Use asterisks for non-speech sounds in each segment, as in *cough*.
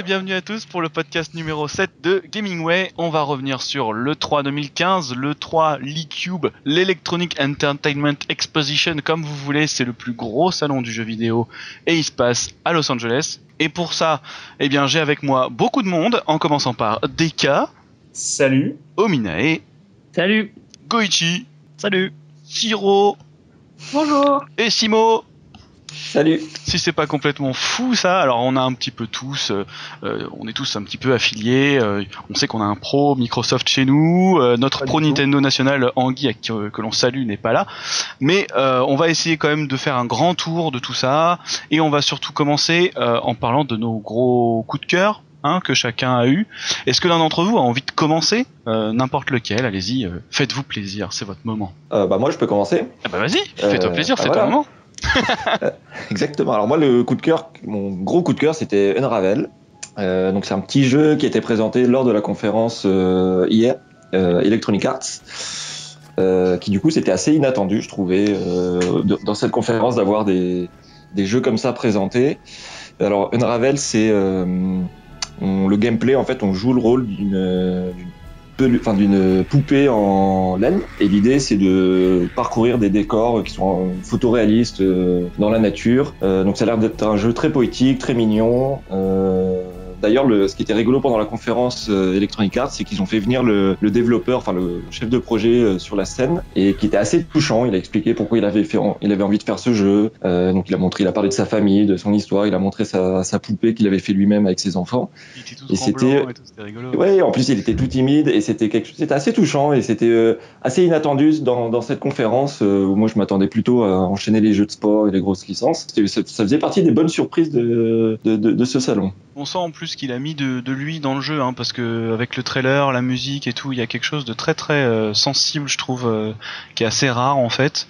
Et bienvenue à tous pour le podcast numéro 7 de Gamingway. On va revenir sur le 3 2015, le 3 l'eCube, l'Electronic Entertainment Exposition, comme vous voulez, c'est le plus gros salon du jeu vidéo et il se passe à Los Angeles. Et pour ça, eh bien, j'ai avec moi beaucoup de monde, en commençant par Deka, Salut. Ominae, Salut. Goichi, Salut. Shiro Bonjour. et Simo. Salut. si c'est pas complètement fou ça, alors on a un petit peu tous, euh, euh, on est tous un petit peu affiliés. euh, on sait qu'on a un pro Microsoft chez nous, euh, notre Pas pro. Nintendo national Anguille à qui- euh, que l'on salue n'est pas là, mais euh, on va essayer quand même de faire un grand tour de tout ça et on va surtout commencer euh, en parlant de nos gros coups de cœur. Hein, que chacun a eu. Est-ce que l'un d'entre vous a envie de commencer? Euh, N'importe lequel, allez-y, euh, faites-vous plaisir, c'est votre moment. Euh, bah moi je peux commencer. Ah bah vas-y, Euh, fais-toi plaisir, ah c'est voilà. ton moment. *laughs* Exactement. Alors moi le coup de cœur, mon gros coup de cœur c'était Unravel. Euh, donc c'est un petit jeu qui a été présenté lors de la conférence euh, hier, euh, Electronic Arts. qui du coup c'était assez inattendu je trouvais dans cette conférence d'avoir des, des jeux comme ça présentés. Alors Unravel c'est le gameplay en fait on joue le rôle d'une d'une poupée en laine et l'idée c'est de parcourir des décors qui sont photoréalistes euh, dans la nature. Euh, donc ça a l'air d'être un jeu très poétique, très mignon. Euh, D'ailleurs, le- ce qui était rigolo pendant la conférence euh, Electronic Arts, c'est qu'ils ont fait venir le, le développeur, enfin le chef de projet euh, sur la scène, et qui était assez touchant. Il a expliqué pourquoi il avait fait, il avait envie de faire ce jeu. Euh, donc il a montré, il a parlé de sa famille, de son histoire, il a montré sa, sa poupée qu'il avait fait lui-même avec ses enfants. Il était tout Et c'était- rigolo. Ouais, en plus il était tout timide et c'était quelque chose, c'était assez touchant et c'était euh, assez inattendu dans, dans cette conférence euh, où moi je m'attendais plutôt à enchaîner les jeux de sport et les grosses licences. Ça, ça faisait partie des bonnes surprises de, de, de, de ce salon. On sent en plus qu'il a mis de, de lui dans le jeu, hein, parce que avec le trailer, la musique et tout, il y a quelque chose de très très euh, sensible, je trouve, euh, qui est assez rare en fait.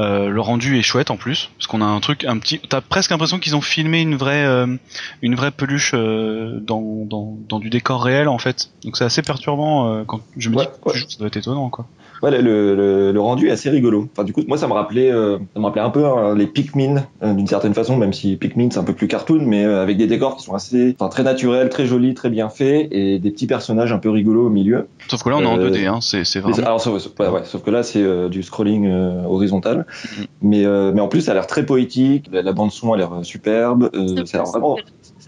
Euh, le rendu est chouette en plus, parce qu'on a un truc, un petit. T'as presque l'impression qu'ils ont filmé une vraie, euh, une vraie peluche euh, dans, dans, dans du décor réel en fait. Donc c'est assez perturbant quand je me Ouais, dis que ouais. ça doit être étonnant quoi. Ouais, le, le, le rendu est assez rigolo. Enfin, du coup, moi, ça me rappelait, euh, ça me rappelait un peu hein, les Pikmin euh, d'une certaine façon, même si Pikmin c'est un peu plus cartoon, mais euh, avec des décors qui sont assez, enfin, très naturels, très jolis, très bien faits, et des petits personnages un peu rigolos au milieu. Sauf que là on est en Euh, 2D, hein, c'est c'est Mais vraiment. alors, sauf, ouais, ouais, sauf que là, c'est euh, du scrolling euh, horizontal. Mhm. Mais, euh, mais en plus, ça a l'air très poétique. La, la bande-son a l'air euh, superbe. Euh, ça a l'air vraiment.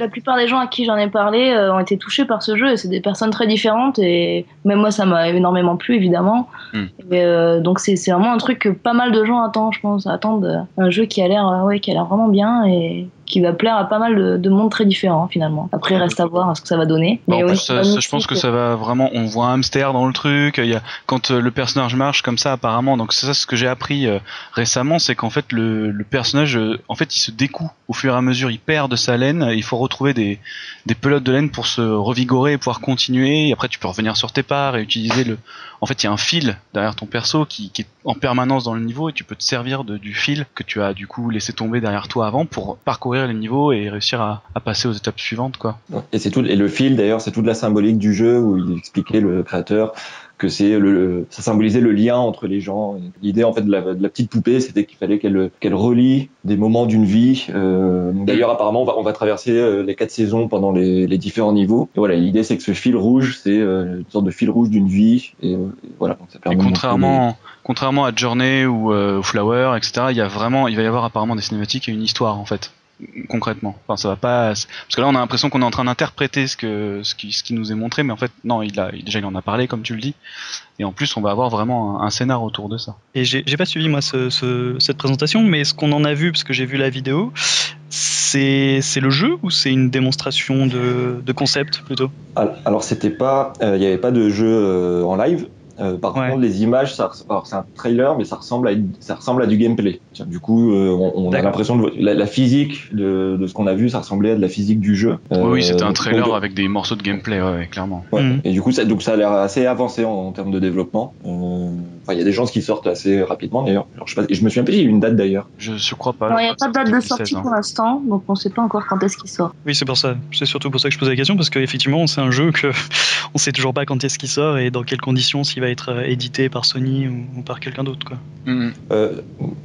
La plupart des gens à qui j'en ai parlé euh, ont été touchés par ce jeu et c'est des personnes très différentes et même moi ça m'a énormément plu évidemment. Hmm. Et, euh, donc c'est vraiment un truc que pas mal de gens attendent je pense, attendent euh, un jeu qui a l'air ouais, qui a l'air vraiment bien et qui va plaire à pas mal de, de monde très différent finalement. Après il reste à voir ce que ça va donner. En plus, ça, ça, je pense que ça va vraiment. On voit un hamster dans le truc. Il y a quand euh, le personnage marche comme ça, apparemment. Donc c'est ça ce que j'ai appris euh, récemment, c'est qu'en fait le, le personnage, euh, en fait, il se découd au fur et à mesure. Il perd de sa laine. Il faut retrouver des des pelotes de laine pour se revigorer et pouvoir continuer. Et après, tu peux revenir sur tes parts et utiliser le. En fait, il y a un fil derrière ton perso qui, est en permanence dans le niveau et tu peux te servir du fil que tu as du coup laissé tomber derrière toi avant pour parcourir les niveaux et réussir à, à passer aux étapes suivantes, quoi. Et c'est tout. Et le fil, d'ailleurs, c'est toute la symbolique du jeu où il expliquait le créateur que c'est le, ça symbolisait le lien entre les gens. Et L'idée en fait de la, de la petite poupée, c'était qu'il fallait qu'elle qu'elle relie des moments d'une vie. Euh, D'ailleurs, apparemment, on va, on va traverser euh, les quatre saisons pendant les, les différents niveaux. Et voilà, l'idée c'est que ce fil rouge, c'est euh, une sorte de fil rouge d'une vie. Et, et voilà, donc ça Et permet. montrer contrairement, contrairement à Journey ou euh, ou Flower, etc., il y a vraiment, il va y avoir apparemment des cinématiques et une histoire en fait, concrètement. Enfin, ça va pas, parce que là, on a l'impression qu'on est en train d'interpréter ce que, ce qui, ce qui nous est montré, mais en fait, non, il a, déjà, il en a parlé, comme tu le dis. Et en plus, on va avoir vraiment un, un scénar autour de ça. Et j'ai pas suivi moi ce- ce- cette présentation, mais ce qu'on en a vu, parce que j'ai vu la vidéo, c'est c'est le jeu ou c'est une démonstration de, de concept plutôt? Al- Alors c'était pas, euh, il n'y avait pas de jeu euh, en live. Euh, par Ouais. contre, les images, ça, c'est un trailer, mais ça ressemble à, ça ressemble à du gameplay. Tiens, Du coup, euh, on, on a l'impression de la, la physique de, de ce qu'on a vu, ça ressemblait à de la physique du jeu. oui, oui, c'était Euh, un trailer donc, avec des morceaux de gameplay, ouais, clairement. ouais. Mhm. Et du coup, ça, donc ça a l'air assez avancé en, en termes de développement. Enfin, il y a des gens qui sortent assez rapidement d'ailleurs. Je, sais pas- je me souviens pas, il y a une date d'ailleurs. Je, je crois pas. Il n'y a pas de date de sortie 2016, hein. pour l'instant, donc on sait pas encore quand est-ce qu'il sort. Oui, c'est pour ça. C'est surtout pour ça que je pose la question, parce qu'effectivement, c'est un jeu que *laughs* on sait toujours pas quand est-ce qu'il sort et dans quelles conditions, s'il va être euh, édité par Sony ou, ou par quelqu'un d'autre. quoi. Mhm. Euh,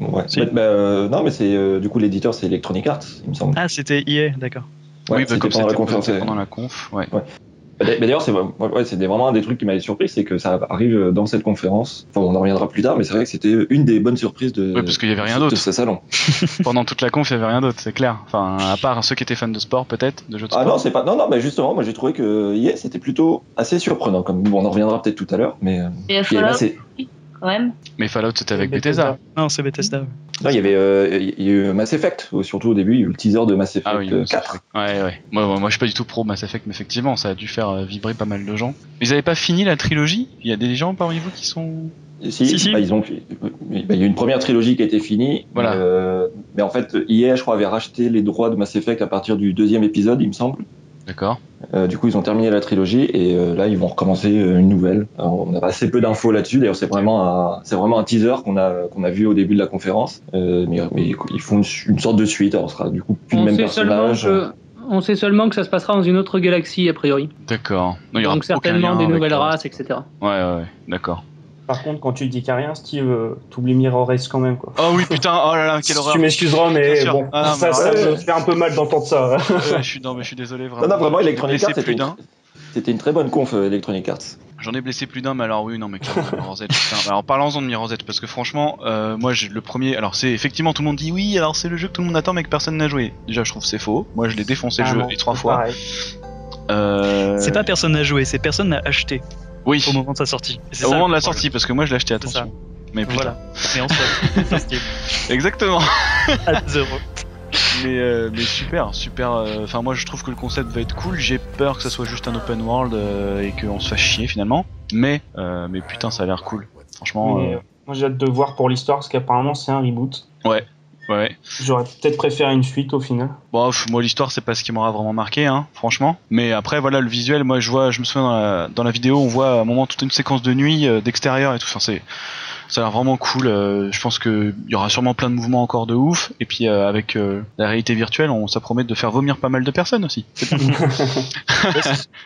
ouais. Si. Bah, bah, euh, non, mais c'est euh, du coup l'éditeur, c'est Electronic Arts, il me semble. Ah, c'était EA, d'accord. Ouais, oui, bah, comme pendant la présenté pendant la conf, ouais. Bah, D'ailleurs, c'est ouais, c'était vraiment un des trucs qui m'avait surpris, c'est que ça arrive dans cette conférence. Enfin, on en reviendra plus tard, mais c'est vrai que c'était une des bonnes surprises de, Oui, parce qu'il y avait rien d'autre. ce salon. *laughs* Pendant toute la conf, il y avait rien d'autre, c'est clair. Enfin, à part ceux qui étaient fans de sport, peut-être, de jeux de Ah sport. non, c'est pas. Non, non, mais justement, moi j'ai trouvé que hier c'était plutôt assez surprenant. Comme bon, on en reviendra peut-être tout à l'heure, mais euh, Et Fallout, assez- quand même. Mais Fallout, c'était avec Bethesda. Bethesda. Non, c'est Bethesda. non, il y avait, euh, il y a eu Mass Effect, euh, surtout au début, il y a eu le teaser de Mass Effect Ah oui, euh, Mass 4. Ouais, ouais. Moi, moi, moi, je suis pas du tout pro Mass Effect, mais effectivement, ça a dû faire euh, vibrer pas mal de gens. Mais ils avaient pas fini la trilogie? Il y a des gens parmi vous qui sont. Si, Si, si. bah, ils ont, bah, il y a eu une première trilogie qui a été finie. Voilà. euh, mais en fait, EA, je crois, avait racheté les droits de Mass Effect à partir du deuxième épisode, il me semble. D'accord. Euh, du coup, ils ont terminé la trilogie et euh, là, ils vont recommencer euh, une nouvelle. Alors, on a assez peu d'infos là-dessus. D'ailleurs, c'est vraiment un, c'est vraiment un teaser qu'on a qu'on a vu au début de la conférence. Euh, mais, mais ils font une, une sorte de suite. Alors, ce sera du coup plus le On même sait, seulement personnage. que, on sait seulement que ça se passera dans une autre galaxie, a priori. D'accord. Non, il y aura Donc certainement des nouvelles le races, etc. Ouais, ouais, ouais. D'accord. Par contre, quand tu dis qu'il n'y a rien, Steve, euh, t'oublies Mirror Race quand même, quoi. Oh oui, putain, oh là là, quelle horreur. Tu m'excuseras, mais bon, Ah, non, mais ça, me fait un peu mal d'entendre ça. Ouais, *laughs* je suis, non, mais je suis désolé, vraiment. Non, non, vraiment, Electronic Arts, c'était plus une, d'un. c'était une très bonne conf, euh, Electronic Arts. J'en ai blessé plus d'un, mais alors oui, non, mais clairement, Mirror's Edge, putain. Alors parlons-en de Mirror's Edge, parce que franchement, euh, moi, j'ai le premier. Alors, c'est effectivement, tout le monde dit oui, alors c'est le jeu que tout le monde attend, mais que personne n'a joué. Déjà, je trouve que c'est faux. Moi, je l'ai défoncé le jeu non, les trois fois. Euh... C'est pas personne n'a joué, c'est personne n'a acheté Oui, au moment de sa sortie. Au ça, moment de la problème. sortie, parce que moi, je l'ai acheté, attention. Mais putain. Voilà. Mais sur Steam, Exactement. *laughs* à mais, euh, mais super, super. euh, Enfin, moi, je trouve que le concept va être cool. J'ai peur que ça soit juste un open world euh, et qu'on se fasse chier finalement. Mais, euh, mais putain, ça a l'air cool. Franchement, Mais, moi, j'ai hâte de voir pour l'histoire, parce qu'apparemment, c'est un reboot. ouais, ouais. J'aurais peut-être préféré une suite au final. Bon, moi l'histoire c'est pas ce qui m'aura vraiment marqué, hein, franchement. Mais après voilà le visuel, moi je vois, je me souviens dans la, dans la vidéo, on voit à un moment toute une séquence de nuit, euh, d'extérieur et tout. Enfin c'est, ça a l'air vraiment cool. euh, je pense que il y aura sûrement plein de mouvements encore de ouf. Et puis euh, avec euh, la réalité virtuelle, on ça promet de faire vomir pas mal de personnes aussi. *laughs*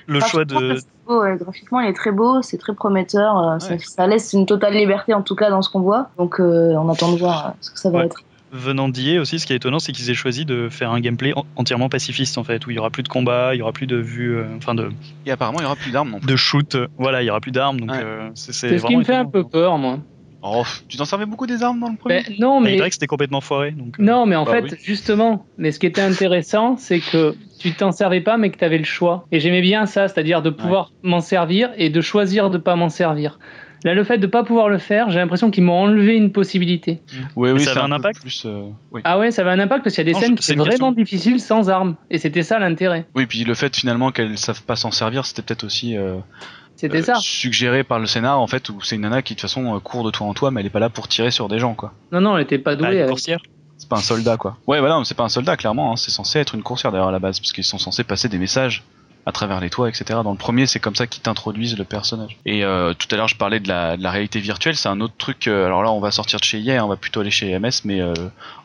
Le Ah, choix de. beau, ouais. Graphiquement, il est très beau, c'est très prometteur. ça, laisse une totale liberté, en tout cas, dans ce qu'on voit. Donc, euh, on attend de voir ce que ça va Ouais. être. Venant d'IA aussi, ce qui est étonnant, c'est qu'ils aient choisi de faire un gameplay en- entièrement pacifiste en fait, où il y aura plus de combat, il y aura plus de vue, euh, enfin de, et apparemment il y aura plus d'armes non plus. de shoot, voilà, il y aura plus d'armes, donc Ouais. euh, c'est ce qui me fait un peu peur, moi. Oh, tu t'en servais beaucoup des armes dans le premier Ben, non, Mais il mais paraît que c'était complètement foiré, donc. euh, non, mais en Bah fait, oui. justement, mais ce qui était intéressant, c'est que tu t'en servais pas, mais que tu avais le choix. Et j'aimais bien ça, c'est-à-dire de pouvoir m'en servir et de choisir de pas m'en servir. Là, le fait de pas pouvoir le faire, j'ai l'impression qu'ils m'ont enlevé une possibilité. Oui, oui, ça avait un impact plus. euh, oui. Ah ouais, ça avait un impact parce qu'il y a des Non, scènes c'est qui sont vraiment question. difficiles sans armes. Et c'était ça l'intérêt. Oui, puis le fait finalement qu'elles savent pas s'en servir, c'était peut-être aussi. euh, C'était euh, ça. suggéré par le scénar en fait où c'est une nana qui de toute façon court de toi en toi mais elle est pas là pour tirer sur des gens quoi Non, non, elle était pas douée. une elle. coursière. c'est pas un soldat quoi ouais voilà c'est pas un soldat clairement hein. c'est censé être une coursière d'ailleurs à la base parce qu'ils sont censés passer des messages à travers les toits etc dans le premier c'est comme ça qu'ils t'introduisent le personnage. Et euh, tout à l'heure je parlais de la, de la réalité virtuelle. C'est un autre truc euh, alors là on va sortir de chez EA on va plutôt aller chez MS mais euh,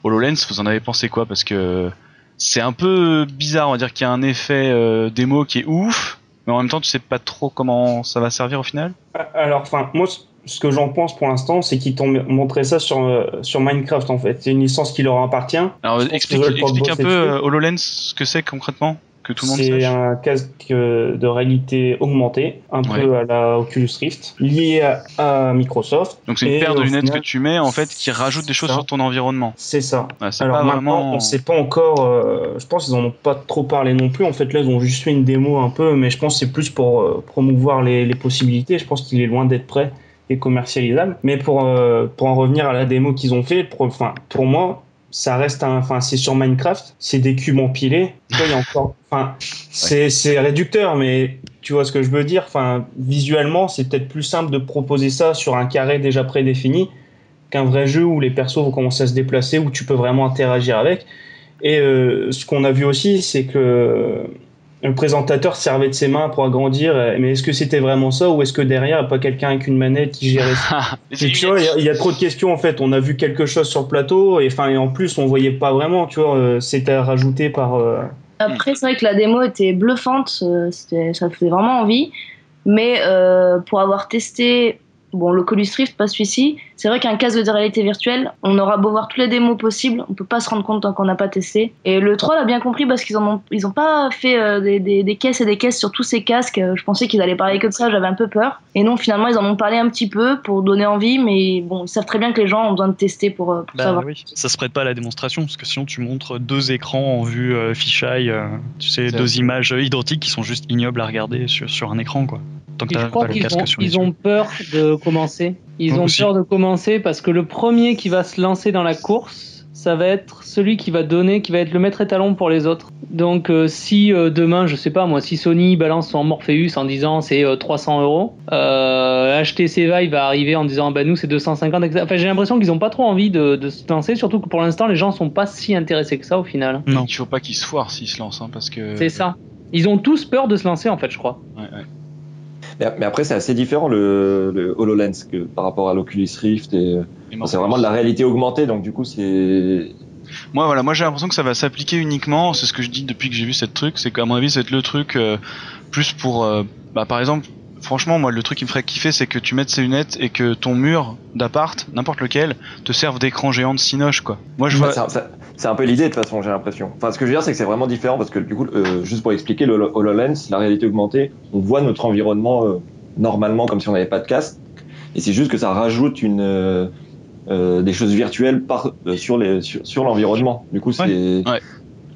HoloLens vous en avez pensé quoi? Parce que c'est un peu bizarre on va dire qu'il y a un effet démo qui est ouf mais en même temps tu sais pas trop comment ça va servir au final? Alors, enfin, moi, ce- que j'en pense pour l'instant, c'est qu'ils t'ont montré ça sur, sur Minecraft, en fait. C'est une licence qui leur appartient. Alors explique, un peu HoloLens ce que c'est concrètement, que tout le monde C'est un casque euh, de réalité augmentée, un peu à la Oculus Rift, lié à, à Microsoft. Donc c'est une paire de lunettes final, que tu mets en fait qui rajoute des choses ça. sur ton environnement. C'est ça. C'est Alors pas maintenant, vraiment. on sait pas encore. euh, je pense qu'ils en ont pas trop parlé non plus. En fait, là, ils ont juste fait une démo un peu, mais je pense que c'est plus pour euh, promouvoir les, les possibilités. Je pense qu'il est loin d'être prêt et commercialisable. Mais pour euh, pour en revenir à la démo qu'ils ont fait, pour, enfin pour moi, ça reste un. Enfin, c'est sur Minecraft, c'est des cubes empilés. Tu vois, il y a encore. Enfin, c'est c'est réducteur, mais tu vois ce que je veux dire. Enfin, visuellement, c'est peut-être plus simple de proposer ça sur un carré déjà prédéfini qu'un vrai jeu où les persos vont commencer à se déplacer, où tu peux vraiment interagir avec. Et euh, ce qu'on a vu aussi, c'est que le présentateur servait de ses mains pour agrandir. euh, Mais est-ce que c'était vraiment ça ou est-ce que derrière, il n'y a pas quelqu'un avec une manette qui gérait ça *laughs* tu vois, il y a- il y, a trop de questions en fait. On a vu quelque chose sur le plateau et, enfin, et en plus, on voyait pas vraiment. Tu vois, euh, c'était rajouté par. euh, Après, c'est vrai que la démo était bluffante, ça faisait vraiment envie. Mais euh, pour avoir testé bon, l'Oculus Rift, pas celui-ci. C'est vrai qu'un casque de réalité virtuelle, on aura beau voir tous les démos possibles, on peut pas se rendre compte tant qu'on n'a pas testé. Et le 3 l'a bien compris parce qu'ils ont, ils ont pas fait euh, des, des, des, caisses et des caisses sur tous ces casques. Euh, Je pensais qu'ils allaient parler que de ça, j'avais un peu peur. Et non, finalement, ils en ont parlé un petit peu pour donner envie, mais bon, ils savent très bien que les gens ont besoin de tester pour, euh, pour Bah savoir. oui, ça se prête pas à la démonstration parce que sinon tu montres deux écrans en vue euh, fisheye, euh, tu sais, deux vrai. images identiques qui sont juste ignobles à regarder sur, sur un écran quoi. Tant que je crois qu'ils ont, ils ont peur de commencer. Ils ont aussi. peur de commencer parce que le premier qui va se lancer dans la course, ça va être celui qui va donner, qui va être le maître étalon pour les autres. Donc euh, si euh, demain, je sais pas moi, si Sony balance son Morpheus en disant c'est euh, 300 euros, euh, HTC Vive va arriver en disant bah nous c'est 250, etc. Enfin j'ai l'impression qu'ils ont pas trop envie de, de se lancer, surtout que pour l'instant les gens sont pas si intéressés que ça au final. Non. Il faut pas qu'ils se foirent s'ils se lancent, hein, parce que. C'est ça. Ils ont tous peur de se lancer en fait, je crois. Ouais, ouais. Mais, après, c'est assez différent le, le HoloLens que, par rapport à l'Oculus Rift. Et, Et c'est vraiment de la réalité augmentée, donc du coup, c'est. Moi, voilà, moi j'ai l'impression que ça va s'appliquer uniquement. C'est ce que je dis depuis que j'ai vu cette truc. C'est qu'à mon avis, être le truc euh, plus pour. euh, bah, par exemple, franchement, moi, le truc qui me ferait kiffer, c'est que tu mettes ces lunettes et que ton mur d'appart, n'importe lequel, te serve d'écran géant de cinoche, quoi. Moi, je vois. C'est un- peu l'idée de toute façon, j'ai l'impression. Enfin, ce que je veux dire, c'est que c'est vraiment différent parce que du coup, euh, juste pour expliquer, le HoloLens, la réalité augmentée, on voit notre environnement euh, normalement comme si on n'avait pas de casque. Et c'est juste que ça rajoute une, euh, des choses virtuelles par, euh, sur les- sur, sur l'environnement. Du coup, c'est. Ouais.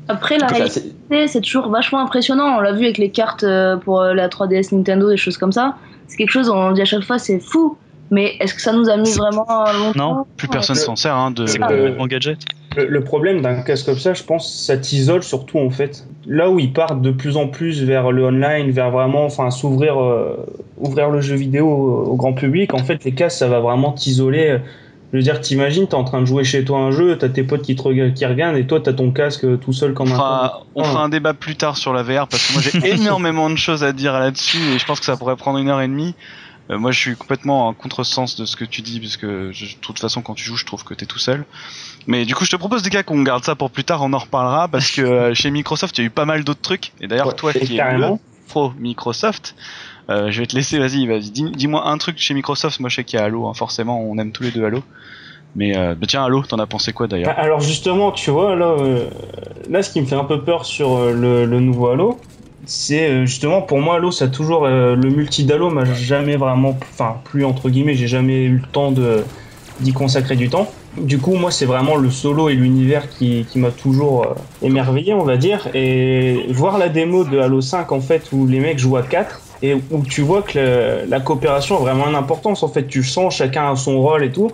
Après, la réalité, assez- c'est toujours vachement impressionnant. On l'a vu avec les cartes euh, pour euh, la 3DS Nintendo, des choses comme ça. C'est quelque chose, on dit à chaque fois, c'est fou. Mais est-ce que ça nous amuse vraiment longtemps Non, Plus personne s'en sert, hein, de. C'est complètement gadget. Le, le problème d'un casque comme ça, je pense, ça t'isole surtout en fait. Là où ils partent de plus en plus vers le online, vers vraiment, enfin, s'ouvrir, euh, ouvrir le jeu vidéo au, au grand public, en fait, les casques, ça va vraiment t'isoler. Je veux dire, t'imagines, t'es en train de jouer chez toi un jeu, t'as tes potes qui te regardent, qui regardent, et toi, t'as ton casque euh, tout seul On comme un. fera, on fera un débat plus tard sur la VR parce que moi j'ai *laughs* énormément de choses à dire là-dessus et je pense que ça pourrait prendre une heure et demie. Euh, moi je suis complètement en contresens de ce que tu dis parce que je- de toute façon quand tu joues je trouve que t'es tout seul. Mais du coup je te propose des cas qu'on garde ça pour plus tard, on en reparlera parce que euh, chez Microsoft il y a eu pas mal d'autres trucs et d'ailleurs Ouais, toi qui es pro Microsoft, euh, je vais te laisser, vas-y, vas-y, dis- dis-moi un truc chez Microsoft. Moi je sais qu'il y a Halo, hein, forcément on aime tous les deux Halo. Mais euh, bah tiens Halo, t'en as pensé quoi d'ailleurs Ah, Alors justement, tu vois, là, euh, là, ce qui me fait un peu peur sur le, nouveau Halo, c'est justement pour moi Halo, ça toujours le multi d'Halo m'a jamais vraiment, enfin plus entre guillemets, j'ai jamais eu le temps de d'y consacrer du temps. Du coup, moi, c'est vraiment le solo et l'univers qui, m'a toujours émerveillé, on va dire. Et voir la démo de Halo 5, en fait, où les mecs jouent à 4, et où tu vois que la coopération a vraiment une importance. En fait, tu sens chacun a son rôle et tout.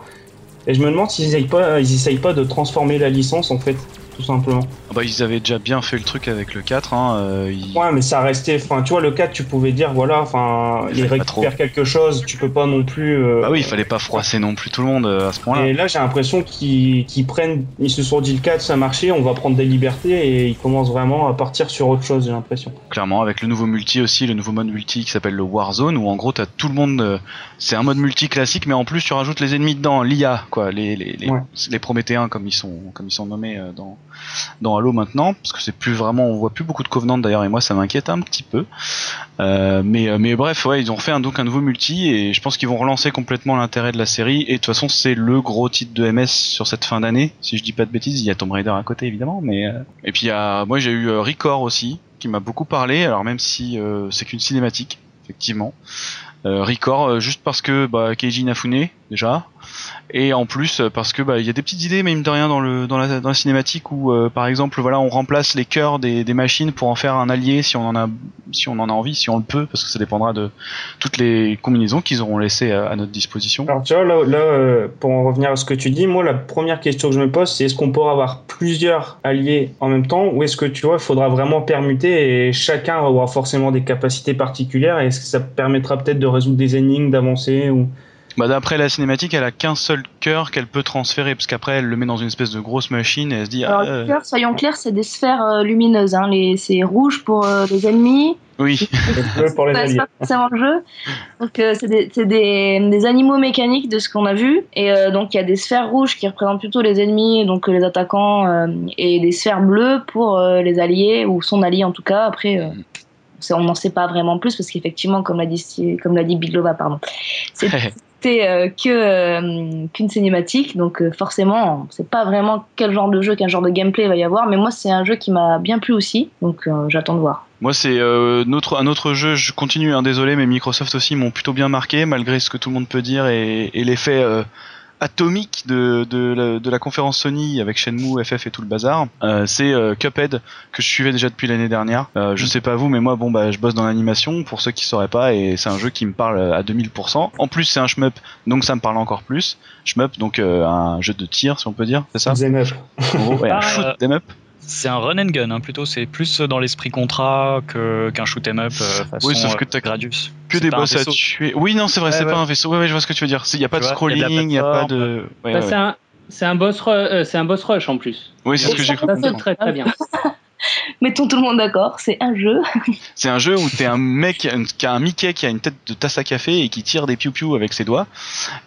Et je me demande s'ils essayent pas, pas de transformer la licence, en fait, tout simplement. Ah Bah ils avaient déjà bien fait le truc avec le 4. Hein, euh, ils- Ouais, mais ça restait. Enfin, tu vois, le 4, tu pouvais dire, voilà, enfin, Il il récupère quelque chose, tu peux pas non plus. euh, Bah oui, il fallait pas froisser non plus tout le monde euh, à ce point-là. Et là, j'ai l'impression qu'ils prennent, ils se sont dit le 4, ça marchait, on va prendre des libertés et ils commencent vraiment à partir sur autre chose, j'ai l'impression. Clairement, avec le nouveau multi aussi, le nouveau mode multi qui s'appelle le Warzone, où en gros t'as tout le monde. euh, c'est un mode multi classique, mais en plus tu rajoutes les ennemis dedans, l'IA, quoi, les les les, Ouais. les Prométhéens comme ils sont comme ils sont nommés euh, dans dans Halo maintenant, parce que c'est plus vraiment, on voit plus beaucoup de Covenant d'ailleurs, et moi ça m'inquiète un petit peu. Euh, mais euh, mais bref, ouais, ils ont fait un, donc un nouveau multi, et je pense qu'ils vont relancer complètement l'intérêt de la série. Et de toute façon, c'est le gros titre de MS sur cette fin d'année, si je dis pas de bêtises. Il y a Tomb Raider à côté évidemment, mais euh, et puis moi j'ai eu Record aussi, qui m'a beaucoup parlé. Alors même si c'est qu'une cinématique, effectivement. Record, juste parce que bah, Keiji Inafune déjà, et en plus euh, parce que bah il y a des petites idées même de rien dans le dans la dans la cinématique où euh, par exemple voilà on remplace les cœurs des, machines pour en faire un allié si on en a si on en a envie si on le peut parce que ça dépendra de toutes les combinaisons qu'ils auront laissées à, notre disposition. Alors, tu vois, là, là euh, pour en revenir à ce que tu dis, moi, la première question que je me pose, c'est est-ce qu'on pourra avoir plusieurs alliés en même temps ou est-ce que, tu vois, il faudra vraiment permuter et chacun aura forcément des capacités particulières et est-ce que ça permettra peut-être de résoudre des énigmes, d'avancer ou... Bah d'après la cinématique elle a qu'un seul cœur qu'elle peut transférer parce qu'après elle le met dans une espèce de grosse machine et elle se dit Alors, ah, euh, cœurs, soyons clairs, c'est des sphères euh, lumineuses. Hein. Les, c'est rouge pour euh, les ennemis, oui *laughs* bleu pour les c'est alliés pas forcément le jeu. Donc, euh, c'est des, c'est des, des animaux mécaniques de ce qu'on a vu. Et euh, donc, il y a des sphères rouges qui représentent plutôt les ennemis, donc euh, les attaquants, euh, et des sphères bleues pour euh, les alliés, ou son allié en tout cas. Après, euh, c'est- on n'en sait pas vraiment plus parce qu'effectivement, comme l'a dit, comme l'a dit Biglova, pardon, c'est *laughs* euh, que euh, qu'une cinématique, donc euh, forcément, on sait pas vraiment quel genre de jeu, quel genre de gameplay va y avoir, mais moi c'est un jeu qui m'a bien plu aussi, donc j'attends de voir. Moi, c'est notre, un autre jeu, je continue, hein, désolé, mais Microsoft aussi m'ont plutôt bien marqué, malgré ce que tout le monde peut dire et, et l'effet atomique de, de, la, de la conférence Sony avec Shenmue, FF et tout le bazar. Euh, c'est euh, Cuphead, que je suivais déjà depuis l'année dernière. Euh, je sais pas vous, mais moi, bon, bah, je bosse dans l'animation, pour ceux qui sauraient pas, et c'est un jeu qui me parle à 2000%. En plus, c'est un shmup, donc ça me parle encore plus. Shmup, donc euh, un jeu de tir, si on peut dire, c'est ça? Zen Up. En gros, ouais, un Ah, shoot up. C'est un run and gun, hein, plutôt. C'est plus dans l'esprit contrat que, qu'un shoot 'em up euh, façon Oui, sauf que euh, t'as Gradius. que des boss à tuer. Oui, non, c'est vrai, Ouais, c'est ouais. pas un vaisseau. Ouais, ouais, je vois ce que tu veux dire. Il y a pas de scrolling, il y a pas de. Ouais, Bah, ouais. c'est un, c'est un boss, euh, c'est un boss rush en plus. Oui, c'est ce que j'ai cru Ça c'est très très bien. *laughs* *laughs* Mettons tout le monde d'accord, c'est un jeu. *laughs* C'est un jeu où t'es un mec qui a un Mickey qui a une tête de tasse à café et qui tire des piou-piou avec ses doigts.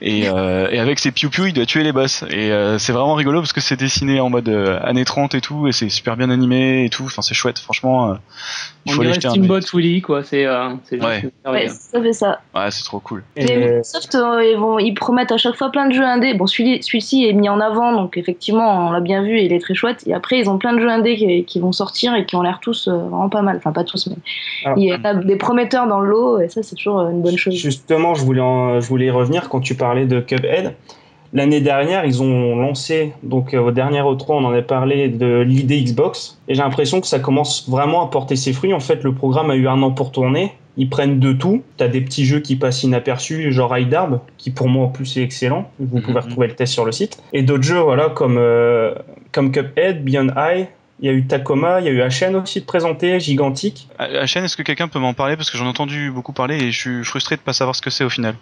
Et, euh, et avec ses piou-piou, il doit tuer les boss. Et euh, c'est vraiment rigolo parce que c'est dessiné en mode euh, années 30 et tout, et c'est super bien animé et tout. Enfin, c'est chouette, franchement. euh, il On faut aller dirait jeter un Steamboat. Willy quoi. C'est euh, Ouais. Ouais, ça fait ça. Ouais, c'est trop cool. Et, Microsoft, euh, ils, vont, ils promettent à chaque fois plein de jeux indés. Bon, celui- celui-ci est mis en avant, donc effectivement, on l'a bien vu et il est très chouette. Et après, ils ont plein de jeux indés qui, qui vont sortir et qui ont l'air tous euh, vraiment pas mal. Enfin, pas tous, mais Alors- il y a des prometteurs dans le lot et ça, c'est toujours euh, une bonne chose. Justement, je voulais, en- je voulais y revenir quand tu parlais de Cuphead. L'année dernière, ils ont lancé, donc euh, au dernier E3, on en a parlé de l'idée Xbox, et j'ai l'impression que ça commence vraiment à porter ses fruits. En fait, le programme a eu un an pour tourner. Ils prennent de tout. T'as des petits jeux qui passent inaperçus, genre Hydarb, qui pour moi en plus est excellent. Vous pouvez Mhm. retrouver le test sur le site. Et d'autres jeux, voilà, comme, euh, comme Cuphead, Beyond High. Il y a eu Tacoma, il y a eu HN aussi de présenter, Gigantic. À la chaîne, est-ce que quelqu'un peut m'en parler? Parce que j'en ai entendu beaucoup parler et je suis frustré de pas savoir ce que c'est au final.